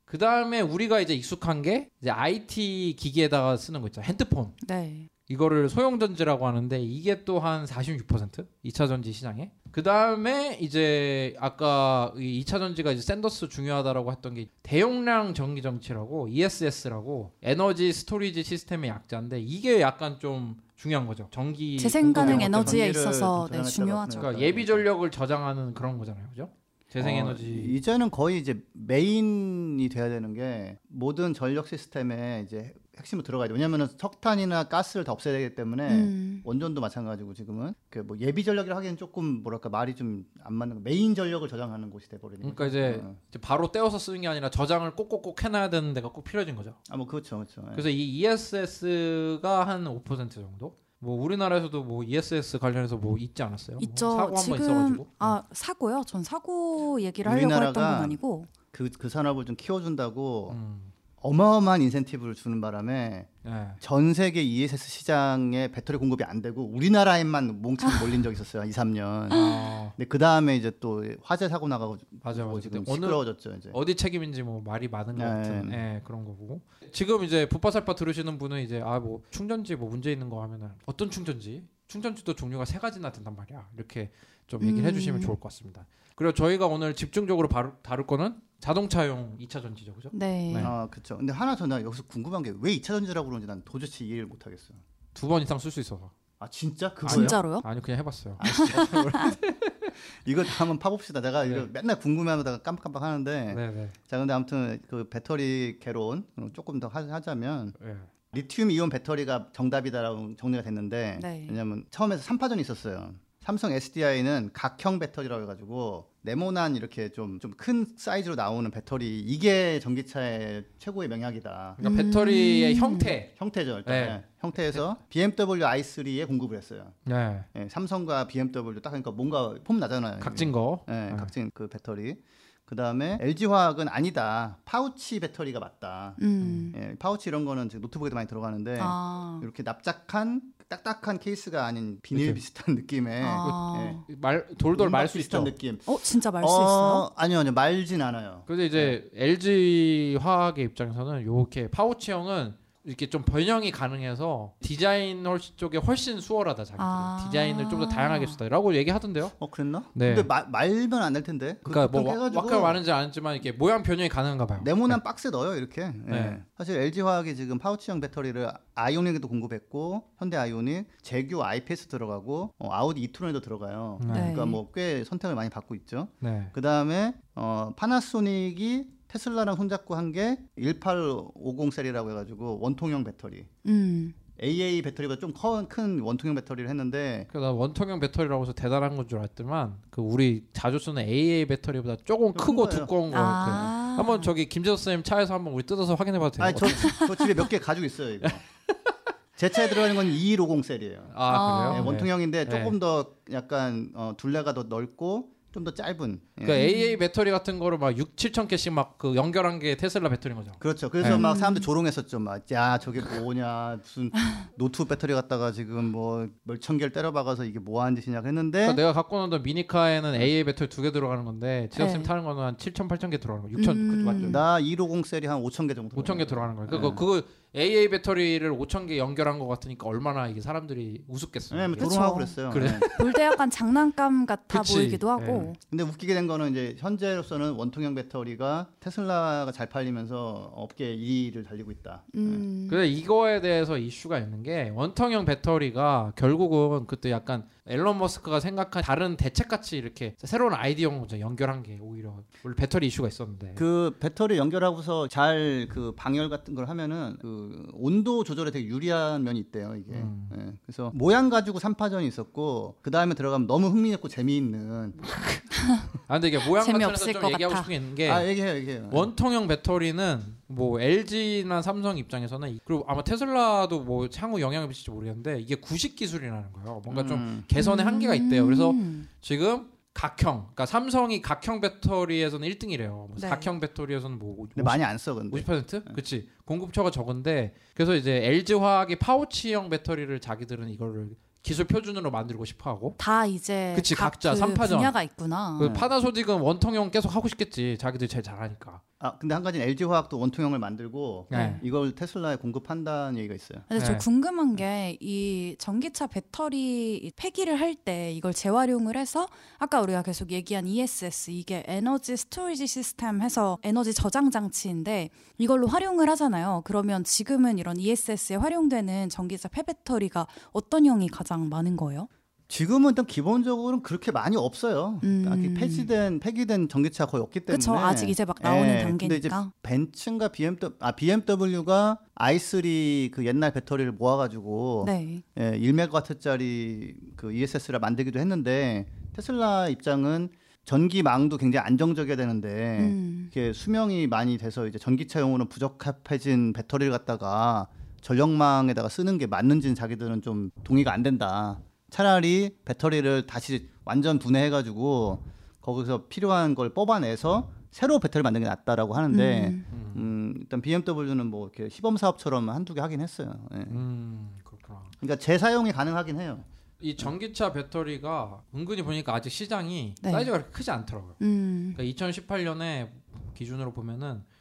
그 다음에 우리가 이제 익숙한 게 이제 IT 기기에다가 쓰는 거 있죠. 핸드폰. 네. 이거를 소형 전지라고 하는데 이게 또 한 46% 2차 전지 시장에. 그 다음에 이제 아까 이 2차 전지가 이제 샌더스 중요하다라고 했던 게 대용량 전기 정치라고 ESS라고 energy storage system의 약자인데 이게 약간 좀 중요한 거죠. 전기 재생 가능 에너지에 있어서 네, 중요하죠. 그러니까 예비 전력을 저장하는 그런 거잖아요, 그죠? 재생 어, 에너지. 이제는 거의 이제 메인이 돼야 되는 게 모든 전력 시스템에 이제 핵심으로 들어가야 돼. 왜냐면은 석탄이나 가스를 다 없애야 되기 때문에 음. 원전도 마찬가지고 지금은 그 뭐 예비 전력이라 하기엔 조금 뭐랄까 말이 좀 안 맞는 거. 메인 전력을 저장하는 곳이 돼 버리는 그러니까 거죠. 이제, 어. 이제 바로 떼어서 쓰는 게 아니라 저장을 꼭꼭꼭 해 놔야 되는 데가 꼭 필요해진 거죠. 아 뭐 그렇죠, 그렇죠. 예. 그래서 이 ESS가 한 5% 정도? 뭐 우리나라에서도 뭐 ESS 관련해서 뭐 있지 않았어요? 있죠. 뭐 사고 한번 지금 있어가지고. 아 사고요? 전 사고 얘기를 하려고 했던 건 우리나라가 아니고. 그, 그 산업을 좀 키워준다고 음. 어마어마한 인센티브를 주는 바람에 네. 전 세계 ESS 시장에 배터리 공급이 안 되고 우리나라에만 몽창 *laughs* 몰린 적이 있었어요. 2, 3년. 아, 근데 그 다음에 이제 또 화재 사고 나가고 맞아, 맞아. 지금 시끄러워졌죠. 이제. 어디 책임인지 뭐 말이 많은 것 네. 같은 예, 그런 거고 지금 이제 부파살파 들으시는 분은 이제 아 뭐 충전지 뭐 문제 있는 거 하면은 어떤 충전지 충전지도 종류가 세 가지나 된단 말이야 이렇게 좀 얘기를 음. 해 주시면 좋을 것 같습니다 그리고 저희가 오늘 집중적으로 바로 다룰 거는 자동차용 2차 전지죠 그죠 네. 네. 아 그렇죠. 근데 하나 저는 여기서 궁금한 게 왜 2차 전지라고 그러는지 난 도대체 이해를 못 하겠어요. 두 번 이상 쓸 수 있어서 아 진짜 그거요? 진짜로요? 아니 그냥 해 봤어요 *laughs* 이거 한번 파봅시다. 내가 이거 네. 맨날 궁금해하다가 깜빡깜빡 하는데 네네 자 근데 아무튼 그 배터리 개론 조금 더 하- 하자면 예. 리튬 이온 배터리가 정답이다라고 정리가 됐는데 네. 왜냐면 처음에 3파전이 있었어요. 삼성 SDI는 각형 배터리라고 해가지고 네모난 이렇게 좀 좀 큰 사이즈로 나오는 배터리 이게 전기차의 최고의 명약이다. 그러니까 음. 배터리의 형태 형태죠 일단 네. 네. 형태에서 BMW i3에 공급을 했어요. 네 예, 삼성과 BMW 딱 그러니까 뭔가 폼 나잖아요. 각진 거 예, 네. 각진 그 배터리. 그 다음에 LG 화학은 아니다. 파우치 배터리가 맞다. 음. 예, 파우치 이런 거는 지금 노트북에도 많이 들어가는데 아. 이렇게 납작한 딱딱한 케이스가 아닌 비닐 그치. 비슷한 느낌의 아. 예. 말 돌돌 말수 비슷한 있죠 느낌. 어 진짜 말수 어, 있어요? 아니요, 아니요, 말진 않아요. 근데 이제 LG 화학의 입장에서는 요렇게 파우치형은 이렇게 좀 변형이 가능해서 디자인 훨씬 쪽에 훨씬 수월하다 자기들 아. 디자인을 좀 더 다양하게 쓰다라고 얘기하던데요. 어 그랬나? 네. 근데 마, 말면 안 될 텐데. 그러니까 그렇게 뭐 와카 많은지 아는지만 이렇게 모양 변형이 가능한가 봐요. 네모난 박스에 넣어요 이렇게. 예. 네. 사실 LG 화학이 지금 파우치형 배터리를 아이오닉에도 공급했고 현대 아이오닉, 제규 IPS 들어가고 어, 아우디 이투론에도 들어가요. 네. 그러니까 뭐 꽤 선택을 많이 받고 있죠. 네. 그 다음에 어, 파나소닉이 테슬라랑 손잡고 한 게 1850 셀이라고 해가지고 원통형 배터리. 음. AA 배터리보다 좀 큰 원통형 배터리를 했는데 그나 원통형 배터리라고 해서 대단한 건 줄 알았지만 그 우리 자주 쓰는 AA 배터리보다 조금 좀 크고 큰 거예요. 두꺼운 거 아. 그 한번 저기 김재석 선생님 차에서 한번 우리 뜯어서 확인해 봐도 돼요? 아니 저, 저 집에 몇 개 가지고 있어요 이거. *laughs* 제 차에 들어가는 건 2150 셀이에요. 아, 아. 그래요? 네, 원통형인데 네. 조금 더 약간 어, 둘레가 더 넓고 좀 더 짧은. 예. 그러니까 AA 배터리 같은 거를 막 6, 7천 개씩 막 그 연결한 게 테슬라 배터리인 거죠. 그렇죠. 그래서 네. 막 사람들 조롱했었죠. 막, 야, 저게 뭐냐. 무슨 노트 배터리 갖다가 지금 뭐 몇 천 개를 때려박아서 이게 뭐 하는 짓이냐 했는데. 그러니까 내가 갖고 노던 미니카에는 AA 배터리 두 개 들어가는 건데 지석 쌤 네. 타는 거는 한 7천, 8천 개 들어가는 거. 6천 음. 그것도 맞죠? 나 150 셀이 한 5천 개 정도. 5천 개 들어가는 거예요. 그거 네. 그거 AA 배터리를 5천 개 연결한 거 같으니까 얼마나 이게 사람들이 우습겠어요. 네, 뭐. 조롱하고 그쵸. 그랬어요. 그래. 네. 볼때 약간 장난감 같아 그치. 보이기도 하고. 근데 웃기게 된 거는 이제 현재로서는 원통형 배터리가 테슬라가 잘 팔리면서 업계 2위를 달리고 있다. 음. 그래서 이거에 대해서 이슈가 있는 게 원통형 배터리가 결국은 그때 약간 앨런 머스크가 생각한 다른 대책같이 이렇게 새로운 아이디어인 거죠. 연결한 게 오히려 원래 배터리 이슈가 있었는데. 그 배터리 연결하고서 잘 그 방열 같은 걸 하면은 그 온도 조절에 되게 유리한 면이 있대요 이게. 음. 예. 그래서 모양 가지고 3파전이 있었고 그 다음에 들어가면 너무 흥미있고 재미있는. *laughs* 아 근데 이게 모양 재미없을 관련해서 좀것 얘기하고 같아. 싶은 게 있는 게 아 얘기해요 얘기해요. 원통형 배터리는 뭐 LG나 삼성 입장에서는 그리고 아마 테슬라도 뭐 향후 영향을 미칠지 모르겠는데 이게 구식 기술이라는 거예요. 뭔가 좀 음. 개선의 한계가 있대요. 그래서 음. 지금 각형, 그러니까 삼성이 각형 배터리에서는 1등이래요. 뭐 네. 각형 배터리에서는 뭐 근데 많이 안 써 근데. 50%? 그치. 공급처가 적은데 그래서 이제 LG 화학이 파우치형 배터리를 자기들은 이거를 기술 표준으로 만들고 싶어 하고 다 이제 그치, 각 각자 그 삼파전. 분야가 있구나. 그 파나소닉은 원통형 계속 하고 싶겠지. 자기들 제일 잘하니까. 아 근데 한 가지는 LG 화학도 원통형을 만들고 네. 이걸 테슬라에 공급한다는 얘기가 있어요. 근데 저 네. 궁금한 게 이 전기차 배터리 폐기를 할 때 이걸 재활용을 해서 아까 우리가 계속 얘기한 ESS 이게 energy storage system 해서 에너지 저장 장치인데 이걸로 활용을 하잖아요. 그러면 지금은 이런 ESS에 활용되는 전기차 폐배터리가 어떤 형이 가장 많은 거예요? 지금은 일단 기본적으로는 그렇게 많이 없어요. 음. 음. 폐지된 폐기된 전기차 거의 없기 때문에. 그쵸 아직 이제 막 나오는 예, 근데 이제 단계니까. 벤츠인가 BMW 아 BMW가 i3 그 옛날 배터리를 모아가지고 네. 예, 1메가와트짜리 그 ESS를 만들기도 했는데 테슬라 입장은 전기망도 굉장히 안정적이어야 되는데 음. 이게 수명이 많이 돼서 이제 전기차용으로는 부적합해진 배터리를 갖다가 전력망에다가 쓰는 게 맞는지는 자기들은 좀 동의가 안 된다. 차라리 배터리를 다시 완전 분해해가지고 거기서 필요한 걸 뽑아내서 새로 배터리 만드는 게 낫다라고 하는데 음. 음. 음, 일단 BMW는 뭐 이렇게 시범 사업처럼 한두 개 하긴 했어요. 예. 음, 그렇구나. 그러니까 재사용이 가능하긴 해요. 이 전기차 배터리가 은근히 보니까 아직 시장이 네. 사이즈가 그렇게 크지 않더라고요. 음. 그러니까 2018년에 기준으로 보면은 그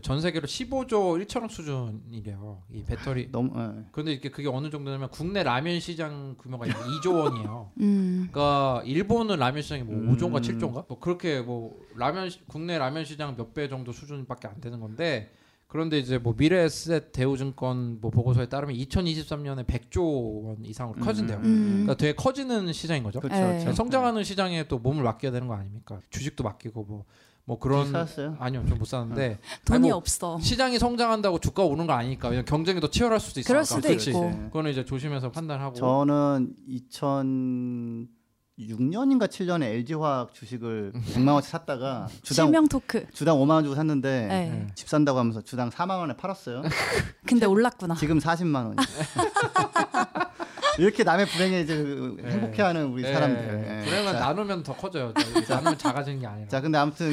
전 세계로 15조 1천억 수준이래요. 이 배터리. 너무 예. 그런데 이게 그게 어느 정도냐면 국내 라면 시장 규모가 2조 원이에요. *laughs* 음. 그러니까 일본은 라면 시장이 뭐 음. 5조인가 7조인가? 뭐 그렇게 뭐 라면 시- 국내 라면 시장 몇 배 정도 수준밖에 안 되는 건데 그런데 이제 뭐 미래에셋 대우증권 뭐 보고서에 따르면 2023년에 100조 원 이상으로 커진대요. 음. 그러니까 되게 커지는 시장인 거죠. 그렇죠. 네. 그렇죠. 그러니까 성장하는 시장에 또 몸을 맡겨야 되는 거 아닙니까? 주식도 맡기고 뭐 뭐 그런 사셨어요? 아니요 좀못 사는데 돈이 아니, 뭐 없어. 시장이 성장한다고 주가 오른 거 아니니까 왜냐면 경쟁이 더 치열할 수도 있어요. 그럴 수도 있고. 그거는 이제 조심해서 판단하고. 저는 2006년인가 7년에 LG화학 주식을 *laughs* 100만 원치 샀다가 주당 실명 토크. 주당 5만 원 주고 샀는데 네. 집 산다고 하면서 주당 4만 원에 팔았어요. *laughs* 근데 올랐구나. 지금 40만 원. *laughs* 이렇게 남의 불행에 이제 네. 행복해하는 우리 예, 사람들. 예. 예. 불행은 자, 나누면 더 커져요. 자, 나누면 작아지는 게 아니라. 자, 근데 아무튼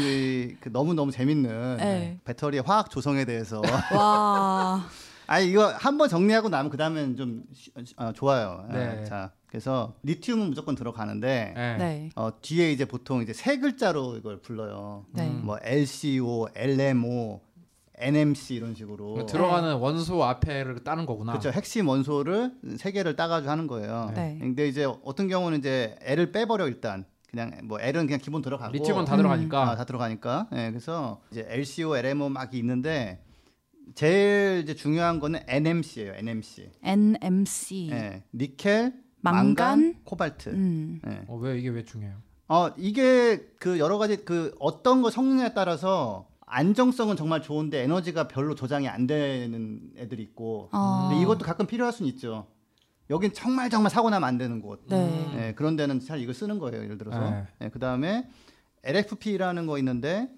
그, 너무 너무 재밌는 네. 배터리의 화학 조성에 대해서 와. *laughs* 아 이거 한 번 정리하고 나면 그 다음엔 좀 쉬- 어, 좋아요. 네. 아, 자, 그래서 리튬은 무조건 들어가는데 예. 네. 어, 뒤에 이제 보통 이제 세 글자로 이걸 불러요. 네. 음. 뭐 LCO, LMO, NMC 이런 식으로. 그 들어가는 원소 앞에를 따는 거구나. 그렇죠. 핵심 원소를 세 개를 따가지고 하는 거예요. 네. 근데 이제 어떤 경우는 이제 L을 빼버려 일단 그냥 뭐 L은 그냥 기본 들어가고 리튬은 다 음. 들어가니까. 아, 다 들어가니까. 예, 그래서 이제 LCO, LMO 막 있는데 제일 이제 중요한 거는 NMC예요. NMC. NMC. 예, 니켈, 망간, 망간, 코발트. 음. 예. 어, 왜 이게 왜 중요해요? 어 이게 그 여러 가지 그 어떤 거 성능에 따라서 안정성은 정말 좋은데 에너지가 별로 조장이 안 되는 애들이 있고 아. 근데 이것도 가끔 필요할 수는 있죠. 여긴 정말 정말 사고 나면 안 되는 곳. 네. 예, 그런 데는 잘 이걸 쓰는 거예요. 예를 들어서. 네. 예, 그다음에 LFP라는 거 있는데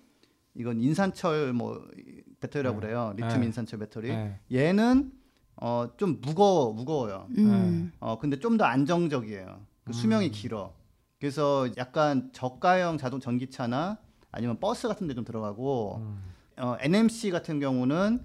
이건 인산철 뭐 배터리라고 네. 그래요. 리튬 네. 인산철 배터리. 예. 얘는 어 좀 무거워 무거워요. 음. 어 근데 좀 더 안정적이에요. 그 수명이 음. 길어. 그래서 약간 저가형 자동 전기차나 아니면 버스 같은 데 좀 들어가고 음. 어 NMC 같은 경우는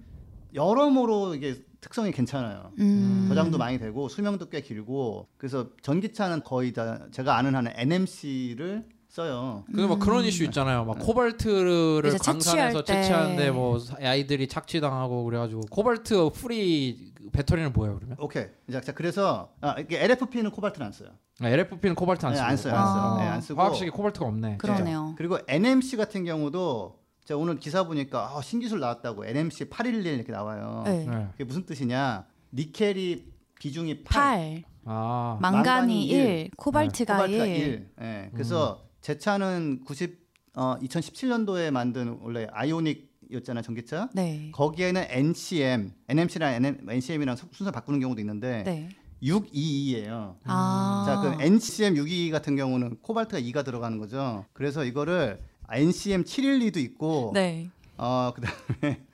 여러모로 이게 특성이 괜찮아요. 음. 저장도 많이 되고 수명도 꽤 길고 그래서 전기차는 거의 다 제가 아는 한은 NMC를 써요. 근데 뭐 그런 이슈 있잖아요. 막 코발트를 음. 이제 광산에서. 채취하는데 뭐 아이들이 착취당하고 그래가지고 코발트 free 배터리는 뭐예요 그러면? 오케이. 자, 자 그래서 아, 이게 LFP는 코발트를 안 써요. 아, LFP는 코발트 안 네. 안 써요. 안 아. 써요. 네, 안 쓰고 화학식이 코발트가 없네. 그러네요. 그리고 NMC 같은 경우도 제가 오늘 기사 보니까 아, 신기술 나왔다고 NMC 811 이렇게 나와요. 네. 네. 그게 무슨 뜻이냐? 니켈이 비중이 8, 8. 아. 망간이 망간이 1, 코발트가 코발트가 1. 1. 예. 그래서 제 차는 90 어, 2017년도에 만든 원래 아이오닉이었잖아요 전기차. 네. 거기에는 NCM, NMC랑 NCM이랑 순서 바꾸는 경우도 있는데 네. 622예요. 아. 자, 그 NCM 622 같은 경우는 코발트가 2가 들어가는 거죠. 그래서 이거를 NCM 712도 있고 네. 어, 그다음에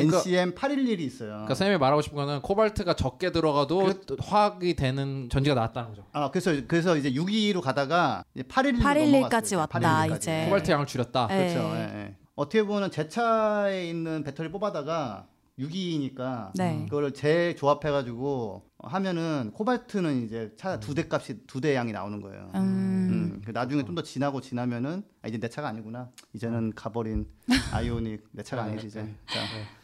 NCM 811이 있어요. 그러니까 쌤이 말하고 싶은 거는 코발트가 적게 들어가도 그- 또 화학이 되는 전지가 나왔다는 거죠. 아, 그래서 그래서 이제 622로 가다가 이제 811로 811까지 왔다, 이제. 코발트 양을 줄였다. 네. 그렇죠. 예, 예. 어떻게 보면 제 차에 있는 배터리 뽑아다가 622니까 네. 그거를 재조합해 가지고 하면은 코발트는 이제 차 두 대 값이 두 대 양이 나오는 거예요. 음. 음, 그 나중에 좀 더 지나고 지나면은 아, 이제 내 차가 아니구나. 이제는 가버린 아이오닉 내 차가 네, 아니지 이제. 네. 자,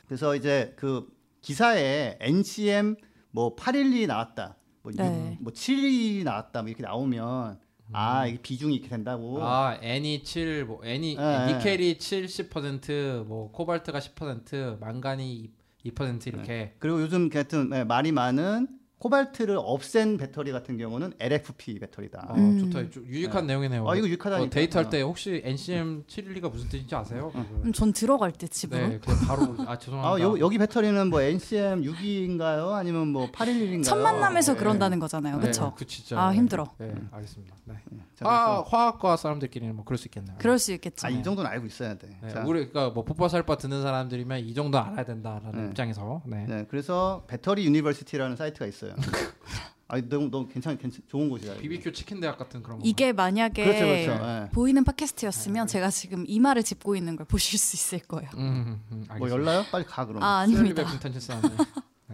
그래서 이제 그 기사에 NCM 뭐 812 나왔다. 뭐, 네. 6, 뭐712 나왔다. 뭐 이렇게 나오면 아 이게 비중이 이렇게 된다고. 아, N이 7, 뭐 N이 네, 니켈이 70%, 뭐 코발트가 10%, 망간이 2% 이렇게. 그리고 요즘 하여튼 예, 말이 많은 코발트를 없앤 배터리 같은 경우는 LFP 배터리다. 어, 음. 좋다. 좀 유익한 내용이네요. 아 이거 유익하다니까. 어, 데이트할 때 혹시 NCM 712가 무슨 뜻인지 아세요? 음, 전 들어갈 때 집으로. 네, 바로 아 죄송합니다. 아, 여, 여기 배터리는 뭐 NCM 6인가요? 아니면 뭐 811인가요? 첫 만남에서 네. 그런다는 거잖아요. 네, 그렇죠? 그 진짜. 아, 힘들어. 네, 알겠습니다. 네. 자, 화, 그래서- 화학과 사람들끼리는 뭐 그럴 수 있겠네요. 그럴 수 있겠죠. 아, 이 정도는 알고 있어야 돼. 네, 자, 우리 그러니까 뭐 포파살바 듣는 사람들이면 이 정도 알아야 된다라는 네. 입장에서 네. 네, 그래서 Battery University라는 사이트가 있어요. *laughs* 아, 너무 너무 괜찮 괜찮 좋은 곳이야. 이거. BBQ 치킨 대학 같은 그런 거. 이게 만약에 그렇죠, 그렇죠. 네. 보이는 팟캐스트였으면 제가 지금 이마를 짚고 있는 걸 보실 수 있을 거예요. 음, 음, 음, 뭐 열나요? 빨리 가 그럼. 아 아닙니다. 네,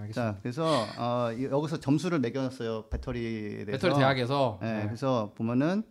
알겠습니다. 자, 그래서 어, 이- 여기서 점수를 매겨놨어요 배터리에 대해서. 배터리 대학에서 네, 네. 그래서 보면은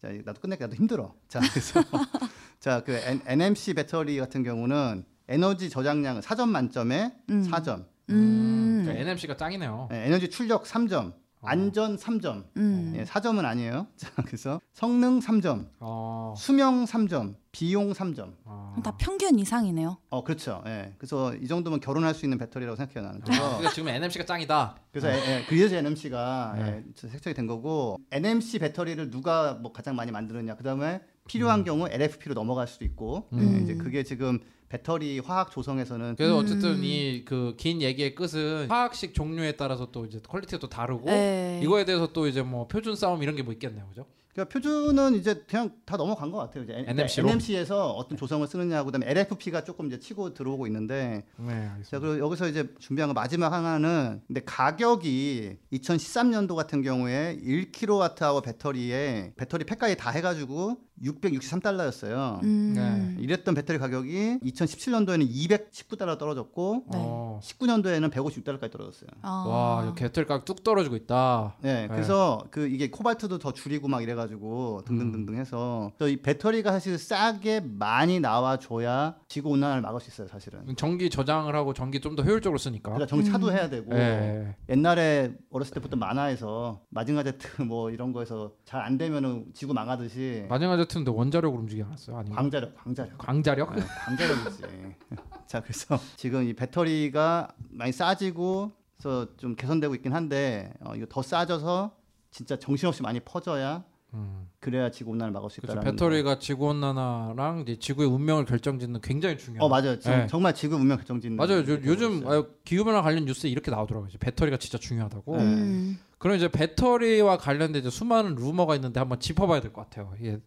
자, 나도 끝내기 나도 힘들어. 자, 그래서 *laughs* 자그 NMC 배터리 같은 경우는 에너지 저장량 4점 만점에 음. 4점, 음. 그러니까 NMC가 짱이네요. 네, 에너지 출력 3점, 어. 안전 3점. 음. 예, 4점은 아니에요. *laughs* 자, 그래서 성능 3점, 어. 수명 3점, 비용 3점. 어. 다 평균 이상이네요. 어, 그렇죠. 예. 그래서 이 정도면 결혼할 수 있는 배터리라고 생각해요, 나는. 아, 그래서 그러니까 지금 NMC가 짱이다. 그래서 예, 예, 그래서 NMC가 네. 색적이 된 거고 NMC 배터리를 누가 뭐 가장 많이 만드느냐 그 다음에 필요한 음. 경우 LFP로 넘어갈 수도 있고 예, 음. 이제 그게 지금 배터리 화학 조성에서는 그래서 음. 어쨌든 이그 긴 얘기의 끝은 화학식 종류에 따라서 또 이제 quality가 또 다르고 네. 이거에 대해서 또 이제 뭐 표준 싸움 이런 게 뭐 있겠네요, 그죠? 그러니까 표준은 이제 그냥 다 넘어간 것 같아요. 이제 NMC 로? NMC에서 어떤 조성을 쓰느냐 그다음에 LFP가 조금 이제 치고 들어오고 있는데 네, 알겠습니다. 자 그리고 여기서 이제 준비한 거 마지막 하나는 근데 가격이 2013년도 같은 경우에 1kWh 배터리에 배터리 팩까지 다 해가지고 663달러였어요. 음. 이랬던 배터리 가격이 2017년도에는 219달러 떨어졌고 네. 어. 19년도에는 156달러까지 떨어졌어요. 아. 와, 이거 배터리 가격 뚝 떨어지고 있다. 네, 네. 그래서 그 이게 코발트도 더 줄이고 막 이래가지고 음. 등등등등 해서 그래서 이 배터리가 사실 싸게 많이 나와줘야 지구 온난화를 막을 수 있어요, 사실은. 전기 저장을 하고 전기 좀 더 효율적으로 쓰니까. 그러니까 전기 차도 음. 해야 되고 예. 옛날에 어렸을 때부터 만화에서 마징가 제트 *laughs* 뭐 이런 거에서 잘 안 되면은 지구 망하듯이 마징가 제 트인데 원자력으로 움직이지 않았어요? 아니면 광자력, 광자력. 광자력? 네, 광자력이지. *laughs* 자, 그래서 지금 이 배터리가 많이 싸지고 그래서 좀 개선되고 있긴 한데 어, 이거 더 싸져서 진짜 정신없이 많이 퍼져야 음. 그래야 지구 온난화를 막을 수 그렇죠. 있다라는. 배터리가 지구 온난화랑 이제 지구의 운명을 결정짓는 굉장히 중요한. 어 맞아요. 지금 네. 정말 지구 운명 결정짓는. 맞아요. 요, 있어요. 아, 기후 변화 관련 뉴스에 이렇게 나오더라고요. 이제 배터리가 진짜 중요하다고. 네. 음. 그럼 이제 배터리와 관련된 이제 수많은 루머가 있는데 한번 짚어봐야 될 것 같아요. 이게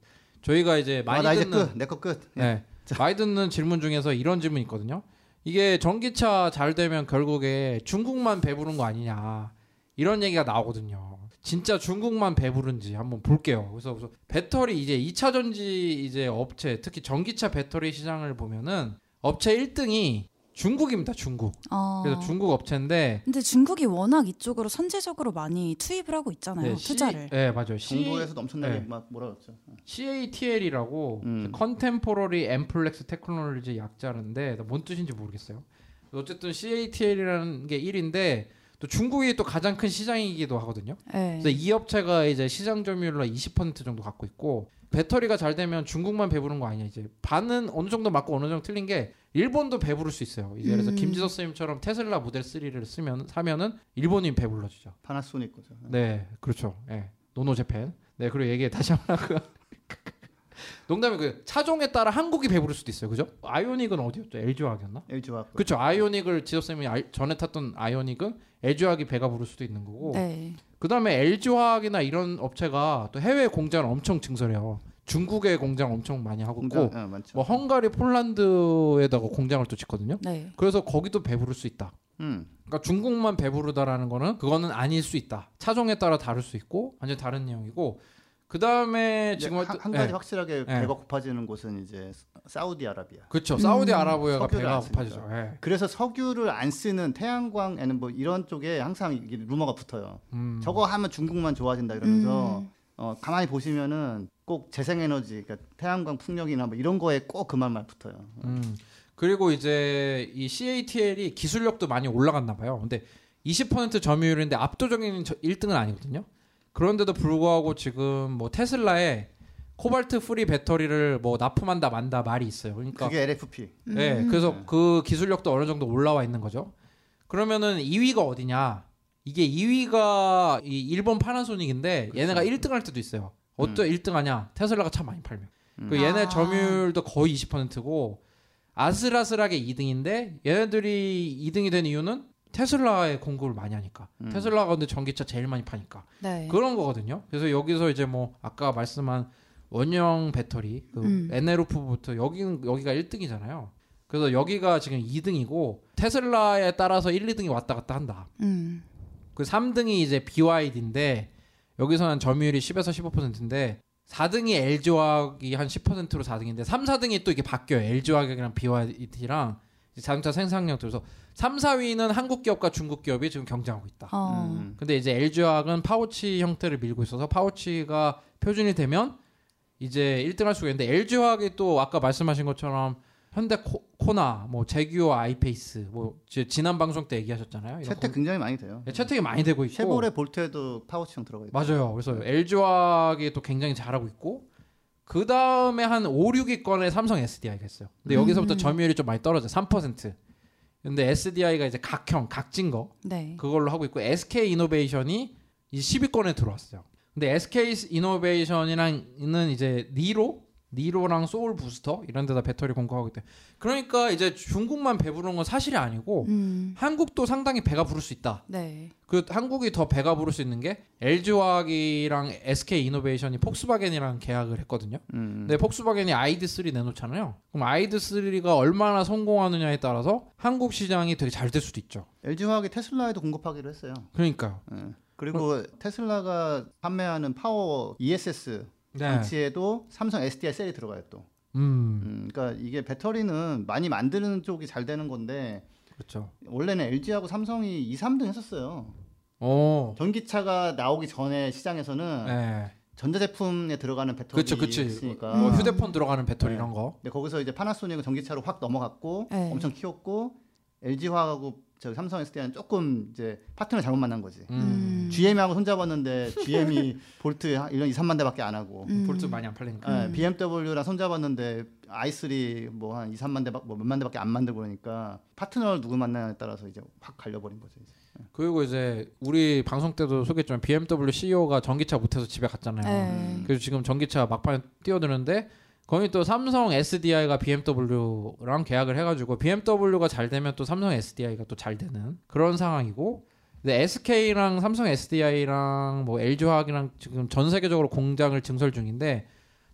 저희가 이제 많이 아, 나 이제 듣는 끝. 내거 끝. 예. 네. 많이 듣는 질문 중에서 이런 질문이 있거든요. 이게 전기차 잘 되면 결국에 중국만 배부른 거 아니냐. 이런 얘기가 나오거든요. 진짜 중국만 배부른지 한번 볼게요. 그래서, 그래서 배터리 이제 2차 전지 이제 업체, 특히 전기차 배터리 시장을 보면은 업체 1등이 중국입니다. 중국. 어. 그래서 중국 업체인데 근데 중국이 워낙 이쪽으로 선제적으로 많이 투입을 하고 있잖아요. 네, C- 투자를. 네, 맞아요. C, 정부에서도 엄청나게 네. 막 뭐라 그랬죠. CATL이라고 음. Contemporary Amperex Technology 약자인데 뭔 뜻인지 모르겠어요. 어쨌든 CATL이라는 게 1인데 또 중국이 또 가장 큰 시장이기도 하거든요. 네. 그래서 이 업체가 이제 시장 점유율로 20% 정도 갖고 있고 배터리가 잘 되면 중국만 배부른 거 아니야 이제 반은 어느 정도 맞고 어느 정도 틀린 게 일본도 배부를 수 있어요. 이제 그래서 음. 김지석 선생님처럼 테슬라 모델 3를 쓰면 사면은 일본이 배불러지죠. 파나소닉 거죠. 네, 그렇죠. 예. No No Japan. 네, 그리고 얘기 다시 한번 하고요. 농담이 그 차종에 따라 한국이 배부를 수도 있어요. 그죠? 아이오닉은 어디였죠? LG화학이었나? LG 화학. 그렇죠. 아이오닉을 지섭 쌤이 알- 전에 탔던 아이오닉은 LG화학이 배가 부를 수도 있는 거고. 네. 그다음에 LG화학이나 이런 업체가 또 해외 공장을 엄청 증설해요. 중국에 공장 엄청 많이 하고 있고 예, 많죠. 뭐 헝가리, 폴란드에다가 공장을 또 짓거든요. 네. 그래서 거기도 배부를 수 있다. 음. 그러니까 중국만 배부르다라는 거는 그거는 아닐 수 있다. 차종에 따라 다를 수 있고 완전 다른 내용이고 그 다음에 지금 한, 한 가지 예. 확실하게 예. 배가 고파지는 곳은 이제 사우디아라비아. 그렇죠. 음. 사우디아라비아가 배가. 고파지죠. 예. 그래서 석유를 안 쓰는 태양광 에는 뭐 이런 쪽에 항상 이게 루머가 붙어요. 음. 저거 하면 중국만 좋아진다 이러면서 음. 어, 가만히 보시면은 꼭 재생에너지, 그러니까 태양광 풍력이나 뭐 이런 거에 꼭 그 말만 붙어요. 음. 그리고 이제 이 CATL이 기술력도 많이 올라갔나 봐요. 근데 20% 점유율인데 압도적인 1등은 아니거든요. 그런데도 불구하고 지금 뭐 테슬라에 코발트 free 배터리를 뭐 납품한다 만다 말이 있어요. 그러니까 그게 LFP. 네, 음. 그래서 네. 그 기술력도 어느 정도 올라와 있는 거죠. 그러면은 2위가 어디냐? 이게 2위가 이 일본 파나소닉인데 그렇죠. 얘네가 1등 할 때도 있어요. 어떤 1등 하냐? 테슬라가 참 많이 팔면. 그 얘네 아. 점유율도 거의 20%고 아슬아슬하게 2등인데 얘네들이 2등이 된 이유는 테슬라의 공급을 많이 하니까. 음. 테슬라가 근데 전기차 제일 많이 파니까. 네. 그런 거거든요. 그래서 여기서 이제 뭐 아까 말씀한 원형 배터리 그 음. NLF부터 여기는 여기가 1등이잖아요. 그래서 여기가 지금 2등이고 테슬라에 따라서 1, 2등이 왔다 갔다 한다. 음. 그 3등이 이제 BYD인데 여기서는 점유율이 10에서 15%인데 4등이 LG화학이 한 10%로 4등인데 3, 4등이 또 이게 바뀌어요. LG화학이랑 BYD랑 자동차 생산력 그래서 3, 4위는 한국 기업과 중국 기업이 지금 경쟁하고 있다. 어. 음. 근데 이제 LG화학은 파우치 형태를 밀고 있어서 파우치가 표준이 되면 이제 1등 할 수가 있는데 LG화학이 또 아까 말씀하신 것처럼 현대 코, 코나 뭐 재규어 I-PACE 뭐 지- 지난 방송 때 얘기하셨잖아요. 이런 채택 굉장히 많이 돼요. 네, 채택이 많이 되고 있고 쉐보레 볼트에도 파우치형 들어가 있고. 맞아요. 그래서 LG화학이 또 굉장히 잘하고 있고 그 다음에 한 5, 6위권에 삼성 SDI가 있어요. 근데 음. 여기서부터 점유율이 좀 많이 떨어져. 요 3%. 근데 SDI가 이제 각형, 각진 거 네. 그걸로 하고 있고 SK 이노베이션이 이 10위권에 들어왔어요. 근데 SK 이노베이션이랑은 이제 니로 니로랑 소울 부스터 이런 데다 배터리 공급하고 있대. 그러니까 이제 중국만 배부른 건 사실이 아니고 음. 한국도 상당히 배가 부를 수 있다. 네. 그 한국이 더 배가 부를 수 있는 게 LG화학이랑 SK 이노베이션이 폭스바겐이랑 계약을 했거든요. 음. 근데 폭스바겐이 아이드3 내놓잖아요. 그럼 아이드3가 얼마나 성공하느냐에 따라서 한국 시장이 되게 잘 될 수도 있죠. LG화학이 테슬라에도 공급하기로 했어요. 그러니까요. 예. 그리고 테슬라가 판매하는 파워 ESS 장치에도 삼성 SDI 셀이 들어가요 또. 네. 음, 음, 그러니까 이게 배터리는 많이 만드는 쪽이 잘 되는 건데 그렇죠. 원래는 LG하고 삼성이 2, 3등 했었어요. 오, 전기차가 나오기 전에 시장에서는 네. 전자제품에 들어가는 배터리 그렇죠, 그치. 있으니까 뭐 휴대폰 들어가는 배터리 네. 이런 거. 근데 거기서 이제 파나소닉은 전기차로 확 넘어갔고 네. 엄청 키웠고 LG화하고 저 삼성 SDI는 조금 이제 파트너 잘못 만난 거지. 음. GM하고 손잡았는데 GM이 *laughs* 볼트 한 1년 2, 3만 대밖에 안 하고 음. 볼트 많이 안 팔리니까. 예, BMW랑 손잡았는데 i3 뭐 한 2, 3만 대, 뭐 몇만 대밖에 안 만들고 그러니까 파트너를 누구 만나냐에 따라서 이제 확 갈려버린 거죠. 이제. 그리고 이제 우리 방송 때도 소개했지만 BMW CEO가 전기차 못해서 집에 갔잖아요. 네. 그래서 지금 전기차 막판에 뛰어드는데 거기 또 삼성 SDI가 BMW랑 계약을 해가지고 BMW가 잘 되면 또 삼성 SDI가 또 잘 되는 그런 상황이고 근데 SK랑 삼성 SDI랑 뭐 LG화학이랑 지금 전 세계적으로 공장을 증설 중인데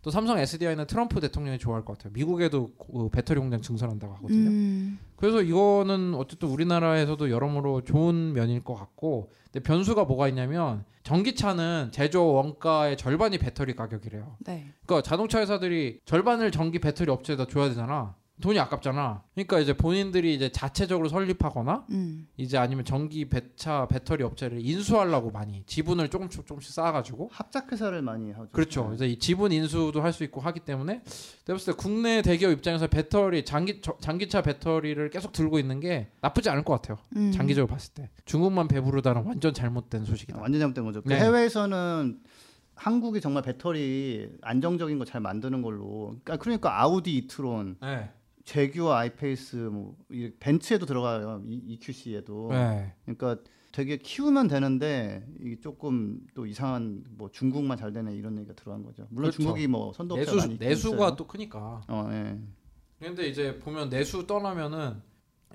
또 삼성 SDI는 트럼프 대통령이 좋아할 것 같아요. 미국에도 그 배터리 공장 증설한다고 하거든요. 음. 그래서 이거는 어쨌든 우리나라에서도 여러모로 좋은 면일 것 같고 근데 변수가 뭐가 있냐면 전기차는 제조 원가의 절반이 배터리 가격이래요. 네. 그러니까 자동차 회사들이 절반을 전기 배터리 업체에다 줘야 되잖아. 돈이 아깝잖아. 그러니까 이제 본인들이 이제 자체적으로 설립하거나 음. 이제 아니면 전기 배차 배터리 업체를 인수하려고 많이 지분을 조금씩 조금씩 쌓아가지고 합작 회사를 많이 하죠. 그렇죠. 그래서 이 지분 인수도 할 수 있고 하기 때문에 내가 봤을 때 국내 대기업 입장에서 배터리 장기 저- 장기차 배터리를 계속 들고 있는 게 나쁘지 않을 것 같아요. 음. 장기적으로 봤을 때 중국만 배부르다는 완전 잘못된 아, 소식이다. 완전 잘못된 거죠. 그 네. 해외에서는 한국이 정말 배터리 안정적인 거 잘 만드는 걸로. 그러니까, 그러니까 아우디 이트론, 네. 재규어 I-PACE, 뭐이 벤츠에도 들어가요. 이, EQC에도. 네. 그러니까 되게 키우면 되는데 이게 조금 또 이상한 뭐 중국만 잘 되네 이런 얘기가 들어간 거죠. 물론 그렇죠. 중국이 뭐 선도업체 내수 많이 내수가 있어요. 또 크니까. 어, 예. 근데 이제 보면 내수 떠나면은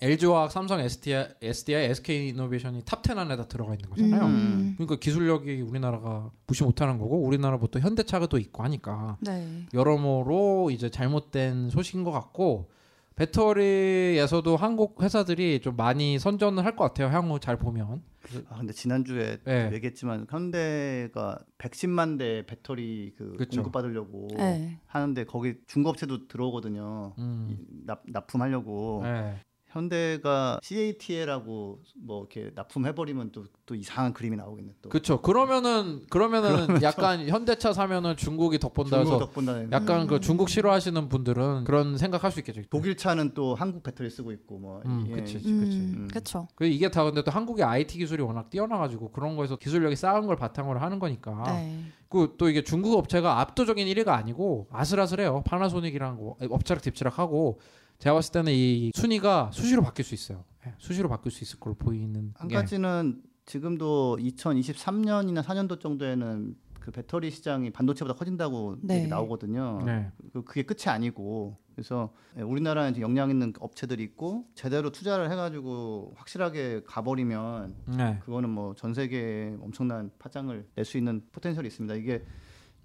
LG화학, 삼성, SDI, SDI, SK 이노베이션이 top10 안에 다 들어가 있는 거잖아요. 음. 그러니까 기술력이 우리나라가 무시 못하는 거고 우리나라 뭐또 현대차가 또 있고 하니까 네. 여러모로 이제 잘못된 소식인 것 같고 배터리에서도 한국 회사들이 좀 많이 선전을 할 것 같아요. 향후 잘 보면. 아 근데 지난주에 네. 얘기했지만 현대가 110만 대 배터리 그 그쵸. 공급 받으려고 네. 하는데 거기 중국업체도 들어오거든요. 음. 이 납, 납품하려고 네. 현대가 CATL하고 뭐 이렇게 납품해버리면 또, 또 이상한 그림이 나오겠네 또. 그렇죠. 그러면은 그러면은 약간 현대차 사면은 중국이 덕본다 중국 해서 덕분에 약간 음. 그 중국 싫어하시는 분들은 그런 생각할 수 있겠죠. 독일 차는 또 한국 배터리 쓰고 있고 뭐. 음, 예. 그치. 음. 음. 그렇죠. 그 이게 다 근데 또 한국의 IT 기술이 워낙 뛰어나가지고 그런 거에서 기술력이 쌓은 걸 바탕으로 하는 거니까. 네. 그또 이게 중국 업체가 압도적인 1위가 아니고 아슬아슬해요. 파나소닉이랑 뭐 엎치락 뒤치락 하고 제가 봤을 때는 이 순위가 수시로 바뀔 수 있어요. 예, 수시로 바뀔 수 있을 걸로 보이는 한 게. 가지는 지금도 2023년이나 4년도 정도에는 그 배터리 시장이 반도체보다 커진다고 네. 얘기 나오거든요. 네. 그- 그게 끝이 아니고 그래서 예, 우리나라에 이제 역량 있는 업체들이 있고 제대로 투자를 해가지고 확실하게 가버리면 네. 그거는 뭐 전 세계에 엄청난 파장을 낼 수 있는 potential이 있습니다. 이게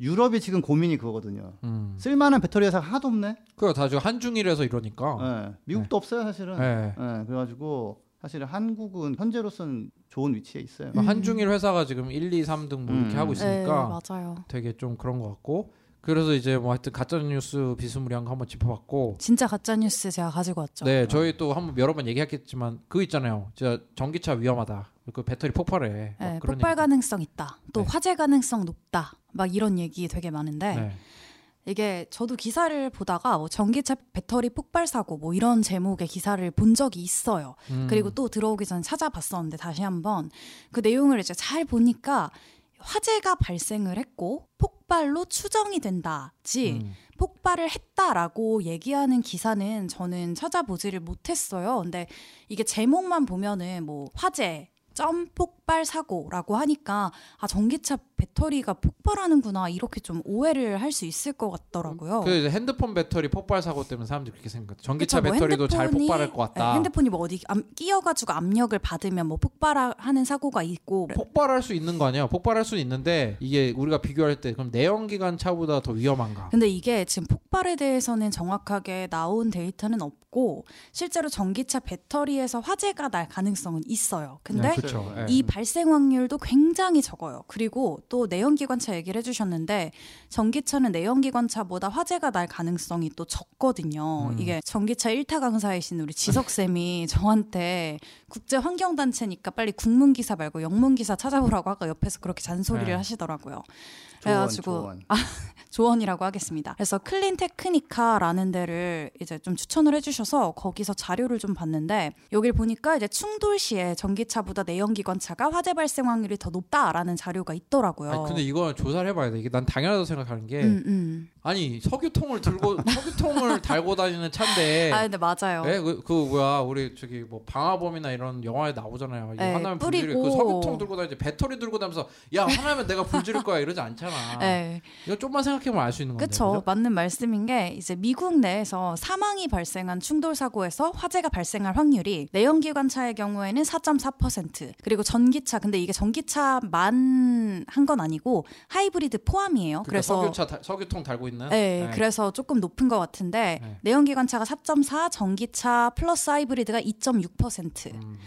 유럽이 지금 고민이 그거거든요. 음. 쓸만한 배터리 회사가 하나도 없네. 그거 다 지금 한중일에서 이러니까. 예, 미국도 없어요 사실은. 네. 예, 그래가지고 사실은 한국은 현재로서는 좋은 위치에 있어요. 음. 한중일 회사가 지금 1, 2, 3등 뭐 이렇게 음. 하고 네, 있으니까 맞아요. 되게 좀 그런 것 같고 그래서 이제 뭐 하여튼 가짜 뉴스 비스무리한 거 한번 짚어봤고 진짜 가짜 뉴스 제가 가지고 왔죠. 네 저희 또 한번 여러 번 얘기했겠지만 그거 있잖아요 진짜 전기차 위험하다 그 배터리 폭발해 네, 폭발 얘기. 가능성 있다. 또 네. 화재 가능성 높다. 막 이런 얘기 되게 많은데 네. 이게 저도 기사를 보다가 뭐 전기차 배터리 폭발 사고 뭐 이런 제목의 기사를 본 적이 있어요. 음. 그리고 또 들어오기 전에 찾아봤었는데 다시 한번 그 내용을 이제 잘 보니까 화재가 발생을 했고 폭발로 추정이 된다지 음. 폭발을 했다라고 얘기하는 기사는 저는 찾아보지를 못했어요. 근데 이게 제목만 보면은 뭐 화재 점 폭발 사고라고 하니까 아 전기차 배터리가 폭발하는구나 이렇게 좀 오해를 할 수 있을 것 같더라고요. 그 이제 핸드폰 배터리 폭발 사고 때문에 사람들이 그렇게 생각해 전기차 그쵸, 뭐 배터리도 잘 폭발할 것 같다 네, 핸드폰이 뭐 어디 암- 끼어가지고 압력을 받으면 뭐 폭발하는 사고가 있고 폭발할 수 있는 거 아니야 폭발할 수 있는데 이게 우리가 비교할 때 그럼 내연기관 차보다 더 위험한가 근데 이게 지금 폭발에 대해서는 정확하게 나온 데이터는 없고 실제로 전기차 배터리에서 화재가 날 가능성은 있어요. 근데 네, 그렇죠 예. 이 발생 확률도 굉장히 적어요. 그리고 또 내연기관차 얘기를 해주셨는데 전기차는 내연기관차보다 화재가 날 가능성이 또 적거든요. 음. 이게 전기차 1타 강사이신 우리 지석 쌤이 저한테 국제 환경 단체니까 빨리 국문 기사 말고 영문 기사 찾아보라고 아까 옆에서 그렇게 잔소리를 네. 하시더라고요. 조언, 그래가지고 조언. *laughs* 조언이라고 하겠습니다. 그래서 CleanTechnica라는 데를 이제 좀 추천을 해주셔서 거기서 자료를 좀 봤는데 여길 보니까 이제 충돌 시에 전기차보다 내연기관차가 화재 발생 확률이 더 높다라는 자료가 있더라고요. 아니, 근데 이건 조사를 해봐야 돼 이게 난 당연하다고 생각하는 게 음, 음. 아니 석유통을 들고 *laughs* 석유통을 달고 다니는 차인데 아 근데 맞아요. 예, 그, 그 뭐야 우리 저기 뭐 방화범이나 이런 영화에 나오잖아요. 네, 화나면 불지를 뿌리고. 그 석유통 들고 다니지 배터리 들고 다니면서 야 화나면 내가 불 지를 거야 이러지 않잖아. *laughs* 네. 이거 좀만 생각해보면 알 수 있는 건데. 그쵸 그죠? 맞는 말씀인 게 이제 미국 내에서 사망이 발생한 충돌 사고에서 화재가 발생할 확률이 내연기관차의 경우에는 4.4% 그리고 전기차 근데 이게 전기차만 한 건 아니고 하이브리드 포함이에요. 그러니까 그래서 석유차 다- 석유통 달고 있는. 네, 그래서 조금 높은 것 같은데 네. 내연기관차가 4.4, 전기차 플러스 하이브리드가 2.6%. 음,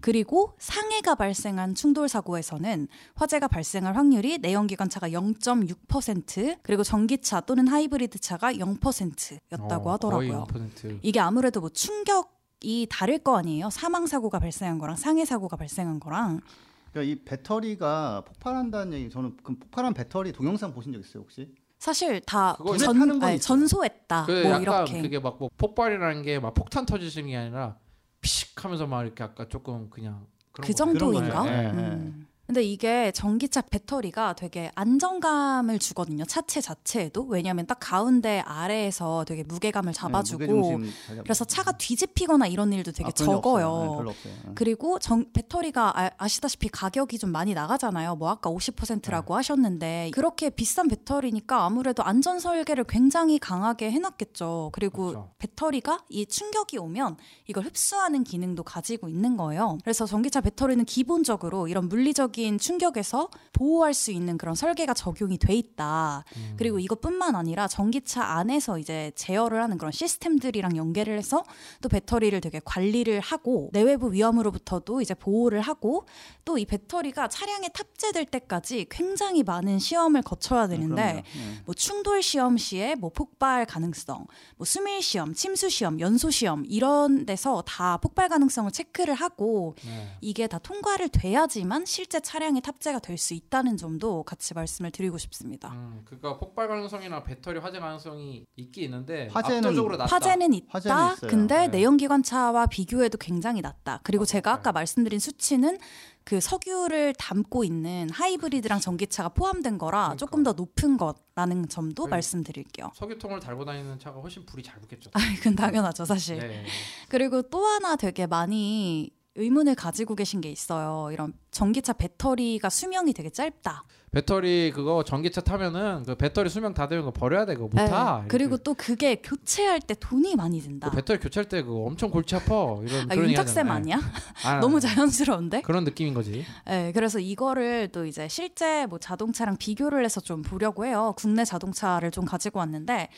그리고 상해가 발생한 충돌 사고에서는 화재가 발생할 확률이 내연기관차가 0.6%, 그리고 전기차 또는 하이브리드 차가 0%였다고 어, 하더라고요. 거의 0%. 이게 아무래도 뭐 충격이 다를 거 아니에요. 사망 사고가 발생한 거랑 상해 사고가 발생한 거랑 그러니까 이 배터리가 폭발한다는 얘기 저는 그 폭발한 배터리 동영상 보신 적 있어요 혹시? 사실 다 전, 아니. 전소했다. 그 뭐 이렇게. 그게 막 뭐 폭발이라는 게 막 폭탄 터지시는 게 아니라 피식 하면서 막 이렇게 아까 조금 그냥 그 거. 정도인가? 네, 네. 음. 근데 이게 전기차 배터리가 되게 안정감을 주거든요. 차체 자체에도. 왜냐하면 딱 가운데 아래에서 되게 무게감을 잡아주고 네, 무게중심 잘 잡- 그래서 차가 뒤집히거나 이런 일도 되게 아, 적어요. 네. 네. 그리고 정, 배터리가 아, 시다시피 가격이 좀 많이 나가잖아요. 뭐 아까 50%라고 네. 하셨는데 그렇게 비싼 배터리니까 아무래도 안전 설계를 굉장히 강하게 해놨겠죠. 그리고 그렇죠. 배터리가 이 충격이 오면 이걸 흡수하는 기능도 가지고 있는 거예요. 그래서 전기차 배터리는 기본적으로 이런 물리적 인 충격에서 보호할 수 있는 그런 설계가 적용이 돼 있다. 음. 그리고 이것뿐만 아니라 전기차 안에서 이제 제어를 하는 그런 시스템들이랑 연계를 해서 또 배터리를 되게 관리를 하고 내외부 위험으로부터도 이제 보호를 하고 또 이 배터리가 차량에 탑재될 때까지 굉장히 많은 시험을 거쳐야 되는데. 네. 뭐 충돌 시험 시에 뭐 폭발 가능성, 뭐 수밀 시험, 침수 시험, 연소 시험 이런 데서 다 폭발 가능성을 체크를 하고 네. 이게 다 통과를 돼야지만 실제 차량에 탑재가 될 수 있다는 점도 같이 말씀을 드리고 싶습니다. 음, 그러니까 폭발 가능성이나 배터리 화재 가능성이 있긴 있는데 화재는- 압도적으로 낮다. 화재는 있다. 화재는 있어요. 근데 네. 내연기관차와 비교해도 굉장히 낮다. 그리고 아, 제가 네. 아까 말씀드린 수치는 그 석유를 담고 있는 하이브리드랑 전기차가 포함된 거라 그러니까. 조금 더 높은 거라는 점도 네. 말씀드릴게요. 석유통을 달고 다니는 차가 훨씬 불이 잘 붙겠죠. *laughs* 아, 이건 당연하죠, 사실. 네. 그리고 또 하나 되게 많이 의문을 가지고 계신 게 있어요. 이런 전기차 배터리가 수명이 되게 짧다. 배터리 그거 전기차 타면은 그 배터리 수명 다 되면 그거 버려야 돼 그거 못 네. 타. 그리고 또 그게 교체할 때 돈이 많이 든다. 그 배터리 교체할 때 그거 엄청 골치 아파 이런 아, 윤탁쌤. 아니야? 아, *laughs* 너무 자연스러운데? 그런 느낌인 거지. 네, 그래서 이거를 또 이제 실제 뭐 자동차랑 비교를 해서 좀 보려고 해요. 국내 자동차를 좀 가지고 왔는데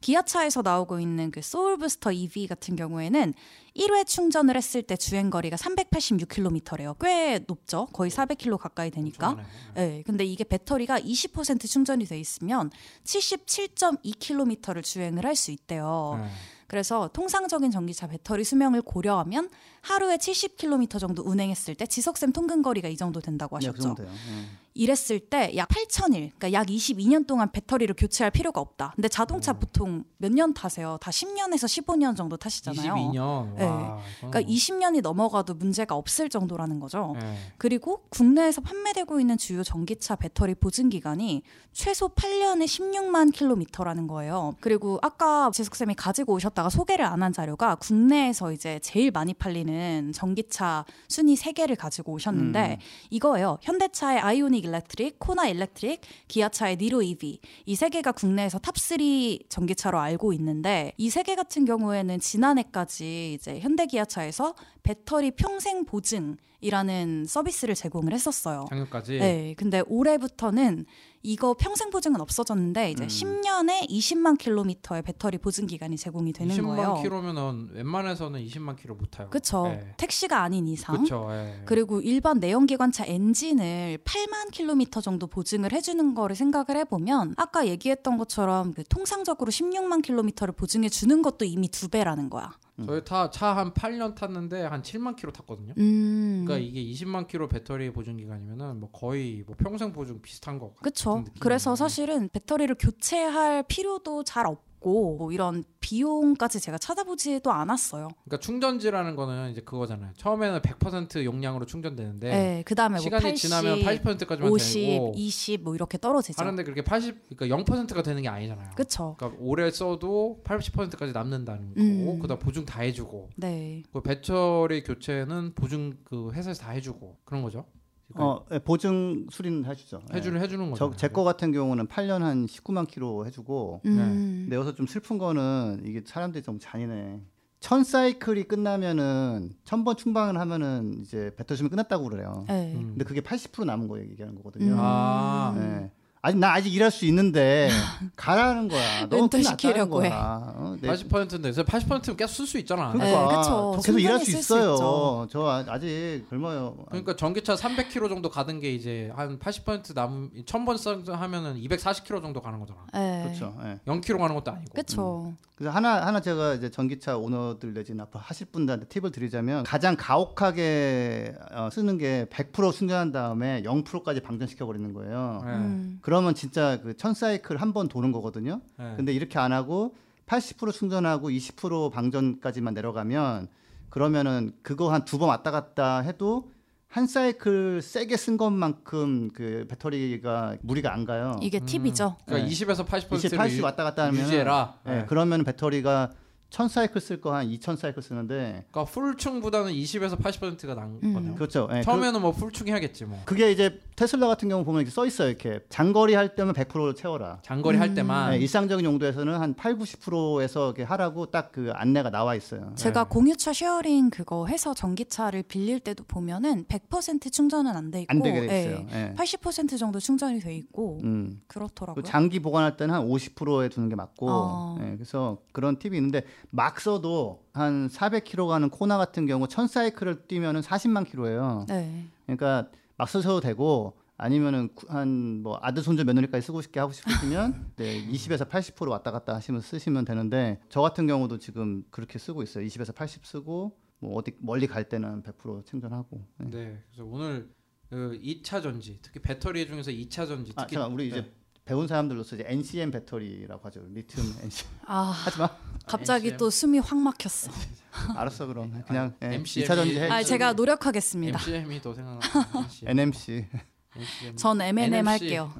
기아차에서 나오고 있는 그 소울부스터 EV 같은 경우에는 1회 충전을 했을 때 주행 거리가 386km래요. 꽤 높죠. 거의 400km 가까이 되니까. 하네. 네, 근데 이게 배터리가 20% 충전이 돼 있으면 77.2km를 주행을 할 수 있대요. 네. 그래서 통상적인 전기차 배터리 수명을 고려하면 하루에 70km 정도 운행했을 때 지속셈 통근 거리가 이 정도 된다고 네, 하셨죠. 그 정도요. 예. 이랬을 때 약 8,000일, 그러니까 약 22년 동안 배터리를 교체할 필요가 없다. 근데 자동차 음. 보통 몇 년 타세요? 다 10년에서 15년 정도 타시잖아요. 22년. 네. 와, 그러니까 20년이 넘어가도 문제가 없을 정도라는 거죠. 네. 그리고 국내에서 판매되고 있는 주요 전기차 배터리 보증 기간이 최소 8년에 16만 킬로미터라는 거예요. 그리고 아까 지숙 쌤이 가지고 오셨다가 소개를 안 한 자료가 국내에서 이제 제일 많이 팔리는 전기차 순위 3개를 가지고 오셨는데 음. 이거예요. 현대차의 아이오닉 Electric, 코나 Electric, 기아차의 니로 EV 이 세 개가 국내에서 top3 전기차로 알고 있는데 이 세 개 같은 경우에는 지난해까지 이제 현대 기아차에서 배터리 평생 보증이라는 서비스를 제공을 했었어요. 작년까지. 네, 근데 올해부터는 이거 평생 보증은 없어졌는데 이제 음. 10년에 20만 킬로미터의 배터리 보증 기간이 제공이 되는 20만 거예요. 킬로면은 웬만해서는 20만 킬로 못 타요. 네. 택시가 아닌 이상. 그쵸. 예. 그리고 일반 내연기관차 엔진을 8만 킬로미터 정도 보증을 해주는 거를 생각을 해보면 아까 얘기했던 것처럼 그 통상적으로 16만 킬로미터를 보증해 주는 것도 이미 두 배라는 거야. 저희 차한 8년 탔는데 한 7만 킬로 탔거든요. 음. 그러니까 이게 20만 킬로 배터리 보증 기간이면은 뭐 거의 뭐 평생 보증 비슷한 거. 그쵸. 같은 느낌이에요. 그래서 사실은 배터리를 교체할 필요도 잘 없고 뭐 이런 비용까지 제가 찾아보지도 않았어요. 그러니까 충전지라는 거는 이제 그거잖아요. 처음에는 100% 용량으로 충전되는데 네. 그 다음에 뭐 시간이 80, 지나면 80%까지만 50, 되고 20 뭐 이렇게 떨어지죠. 하는데 그렇게 80 그러니까 0%가 되는 게 아니잖아요. 그쵸. 그러니까 오래 써도 80%까지 남는다는 거고 음. 그다음 보증 다 해 주고 네. 그 배터리 교체는 보증 그 회사에서 다 해 주고 그런 거죠. 그러니까 어, 예, 보증 수리는 해주죠. 예. 해주는 해주는 거죠. 제거 같은 경우는 8년 한 19만 킬로 해주고. 네. 음. 근데 여기서 좀 슬픈 거는 이게 사람들이 좀 잔인해. 천 사이클이 끝나면은 천 번 충방을 하면은 이제 배터리 수명 끝났다고 그래요. 네. 음. 근데 그게 80% 남은 거 얘기하는 거거든요. 음. 아. 네. 아직 나 아직 일할 수 있는데 *laughs* 가라는 거야. 너무 렌터 큰일 났다는 시키려고 해. 어, 내- 80%인데 80%면 계속 쓸 수 있잖아. 네, 그러니까 그쵸. 저 계속 일할 수 있어요. 있죠. 저 아- 아직 젊어요. 그러니까 전기차 300km 정도 가는 게 이제 한 80% 남은 1000번 하면은 240km 정도 가는 거잖아. 네. 그렇죠. 예. 0km 가는 것도 아니고. 그쵸. 그래서 하나 하나 제가 이제 전기차 오너들 내지는 앞으로 하실 분들한테 팁을 드리자면 가장 가혹하게 어, 쓰는 게 100% 충전한 다음에 0%까지 방전시켜 버리는 거예요. 네. 음. 그러면 진짜 그 천 사이클 한 번 도는 거거든요. 네. 근데 이렇게 안 하고 80% 충전하고 20% 방전까지만 내려가면 그러면은 그거 한 두 번 왔다 갔다 해도 한 사이클 세게 쓴 것만큼 그 배터리가 무리가 안 가요. 이게 팁이죠. 그러니까 네. 20에서 80%를 20, 80 왔다 갔다 하면 유지해라. 예, 네. 그러면 배터리가 천 사이클 쓸 거 한 2천 사이클 쓰는데 그러니까 풀충보다는 20에서 80%가 난 음. 거네요. 그렇죠. 예, 처음에는 뭐 풀충 해야겠지 뭐. 그, 게 이제 테슬라 같은 경우 보면 이렇게 써 있어요. 이렇게 장거리 할 때면 100% 채워라. 장거리 할 음. 때만 예, 일상적인 용도에서는 한 8, 90%에서 이렇게 하라고 딱 그 안내가 나와 있어요. 제가 네. 공유차 sharing 그거 해서 전기차를 빌릴 때도 보면은 100% 충전은 안 돼 있고 안 되게 돼 예, 있어요. 예. 80% 정도 충전이 돼 있고 음. 그렇더라고요. 그 장기 보관할 때는 한 50%에 두는 게 맞고, 어. 예, 그래서 그런 팁이 있는데 막 써도 한 400km 가는 코나 같은 경우 1000 사이클을 뛰면은 40만 킬로예요. 네. 그러니까 막 쓰셔도 되고 아니면은 한 뭐 아들 손주 며느리까지 쓰고 싶게 하고 싶으시면 *laughs* 네, 20에서 80% 왔다 갔다 하시면 쓰시면 되는데 저 같은 경우도 지금 그렇게 쓰고 있어요. 20에서 80 쓰고 뭐 어디 멀리 갈 때는 100% 충전하고. 네. 네. 그래서 오늘 그 2차 전지, 특히 배터리 중에서 2차 전지 아, 특히 잠깐 우리 이제 네. 배운 사람들로서 이제 NCM 배터리라고 하죠. 리튬 NCM. *laughs* 아 하지 마. 갑자기 MCM. 또 숨이 확 막혔어. *laughs* 알았어 그럼 그냥 예, MCM 이 2차 전지 해. 아 제가 노력하겠습니다. MCM이 더 생각나. NMC. MCM. 전 NMC. 할게요.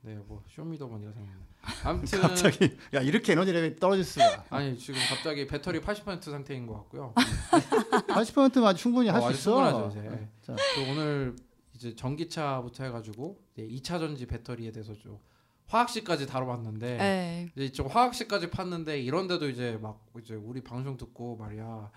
네, 뭐 쇼미더머니가 생각나. 아무튼 갑자기 야 이렇게 에너지 레벨이 떨어질 수가. 아니 지금 갑자기 배터리 80% 상태인 것 같고요. 80%만 충분히 할 어, 수 있어. 충분하죠, 이제. 자, 또 오늘 이제 전기차부터 해가지고 네, 2차 전지 배터리에 대해서 좀 화학식까지 다뤄봤는데 네. 이제 좀 화학식까지 팠는데 이런데도 이제 막 이제 우리 방송 듣고 말이야.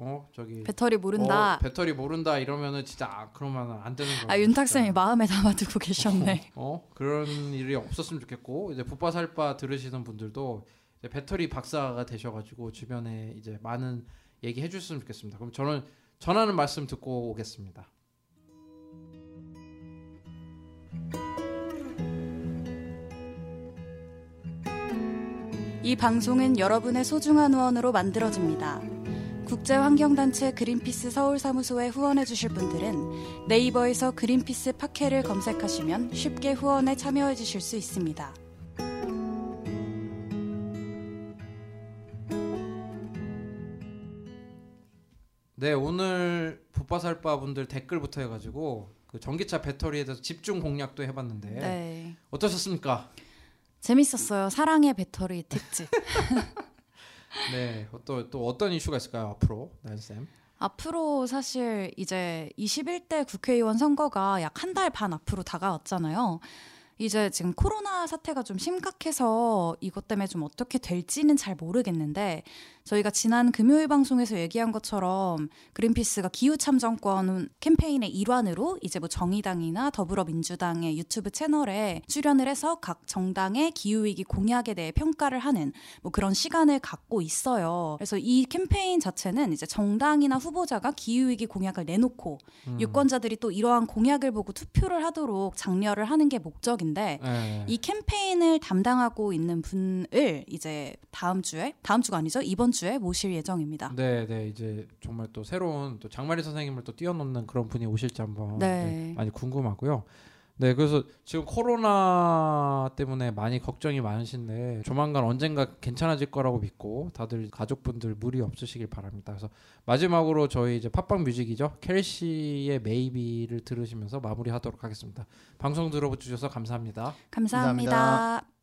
어 저기 배터리 모른다. 어, 배터리 모른다 이러면은 진짜 아, 그러면 안 되는 거야. 아 윤탁 쌤이 마음에 담아두고 계셨네. *laughs* 어 그런 일이 없었으면 좋겠고 이제 붓바살바 들으시는 분들도 이제 배터리 박사가 되셔가지고 주변에 이제 많은 얘기 해주셨으면 좋겠습니다. 그럼 저는 전하는 말씀 듣고 오겠습니다. 이 방송은 여러분의 소중한 후원으로 만들어집니다. 국제환경단체 그린피스 서울사무소에 후원해주실 분들은 네이버에서 그린피스 팟캐를 검색하시면 쉽게 후원에 참여해주실 수 있습니다. 네 오늘 붓바살바 분들 댓글부터 해가지고 그 전기차 배터리에 대해서 집중 공략도 해봤는데 네. 어떠셨습니까? 재밌었어요. 사랑의 배터리 특집. *laughs* 네, 또, 또 어떤 이슈가 있을까요 앞으로 나연 쌤? 앞으로 사실 이제 21대 국회의원 선거가 약 한 달 반 앞으로 다가왔잖아요. 이제 지금 코로나 사태가 좀 심각해서 이것 때문에 좀 어떻게 될지는 잘 모르겠는데 저희가 지난 금요일 방송에서 얘기한 것처럼 그린피스가 기후 참정권 캠페인의 일환으로 이제 뭐 정의당이나 더불어민주당의 유튜브 채널에 출연을 해서 각 정당의 기후 위기 공약에 대해 평가를 하는 뭐 그런 시간을 갖고 있어요. 그래서 이 캠페인 자체는 이제 정당이나 후보자가 기후 위기 공약을 내놓고 음. 유권자들이 또 이러한 공약을 보고 투표를 하도록 장려를 하는 게 목적인데 네. 이 캠페인을 담당하고 있는 분을 이제 다음 주에 다음 주가 아니죠 이번 주에 모실 예정입니다. 네, 네, 이제 정말 또 새로운 또 장마리 선생님을 또 뛰어넘는 그런 분이 오실지 한번 네. 네, 많이 궁금하고요. 네, 그래서 지금 코로나 때문에 많이 걱정이 많으신데 조만간 언젠가 괜찮아질 거라고 믿고 다들 가족분들 무리 없으시길 바랍니다. 그래서 마지막으로 저희 이제 팟빵 뮤직이죠. 켈시의 메이비를 들으시면서 마무리하도록 하겠습니다. 방송 들어주셔서 감사합니다. 감사합니다. 감사합니다.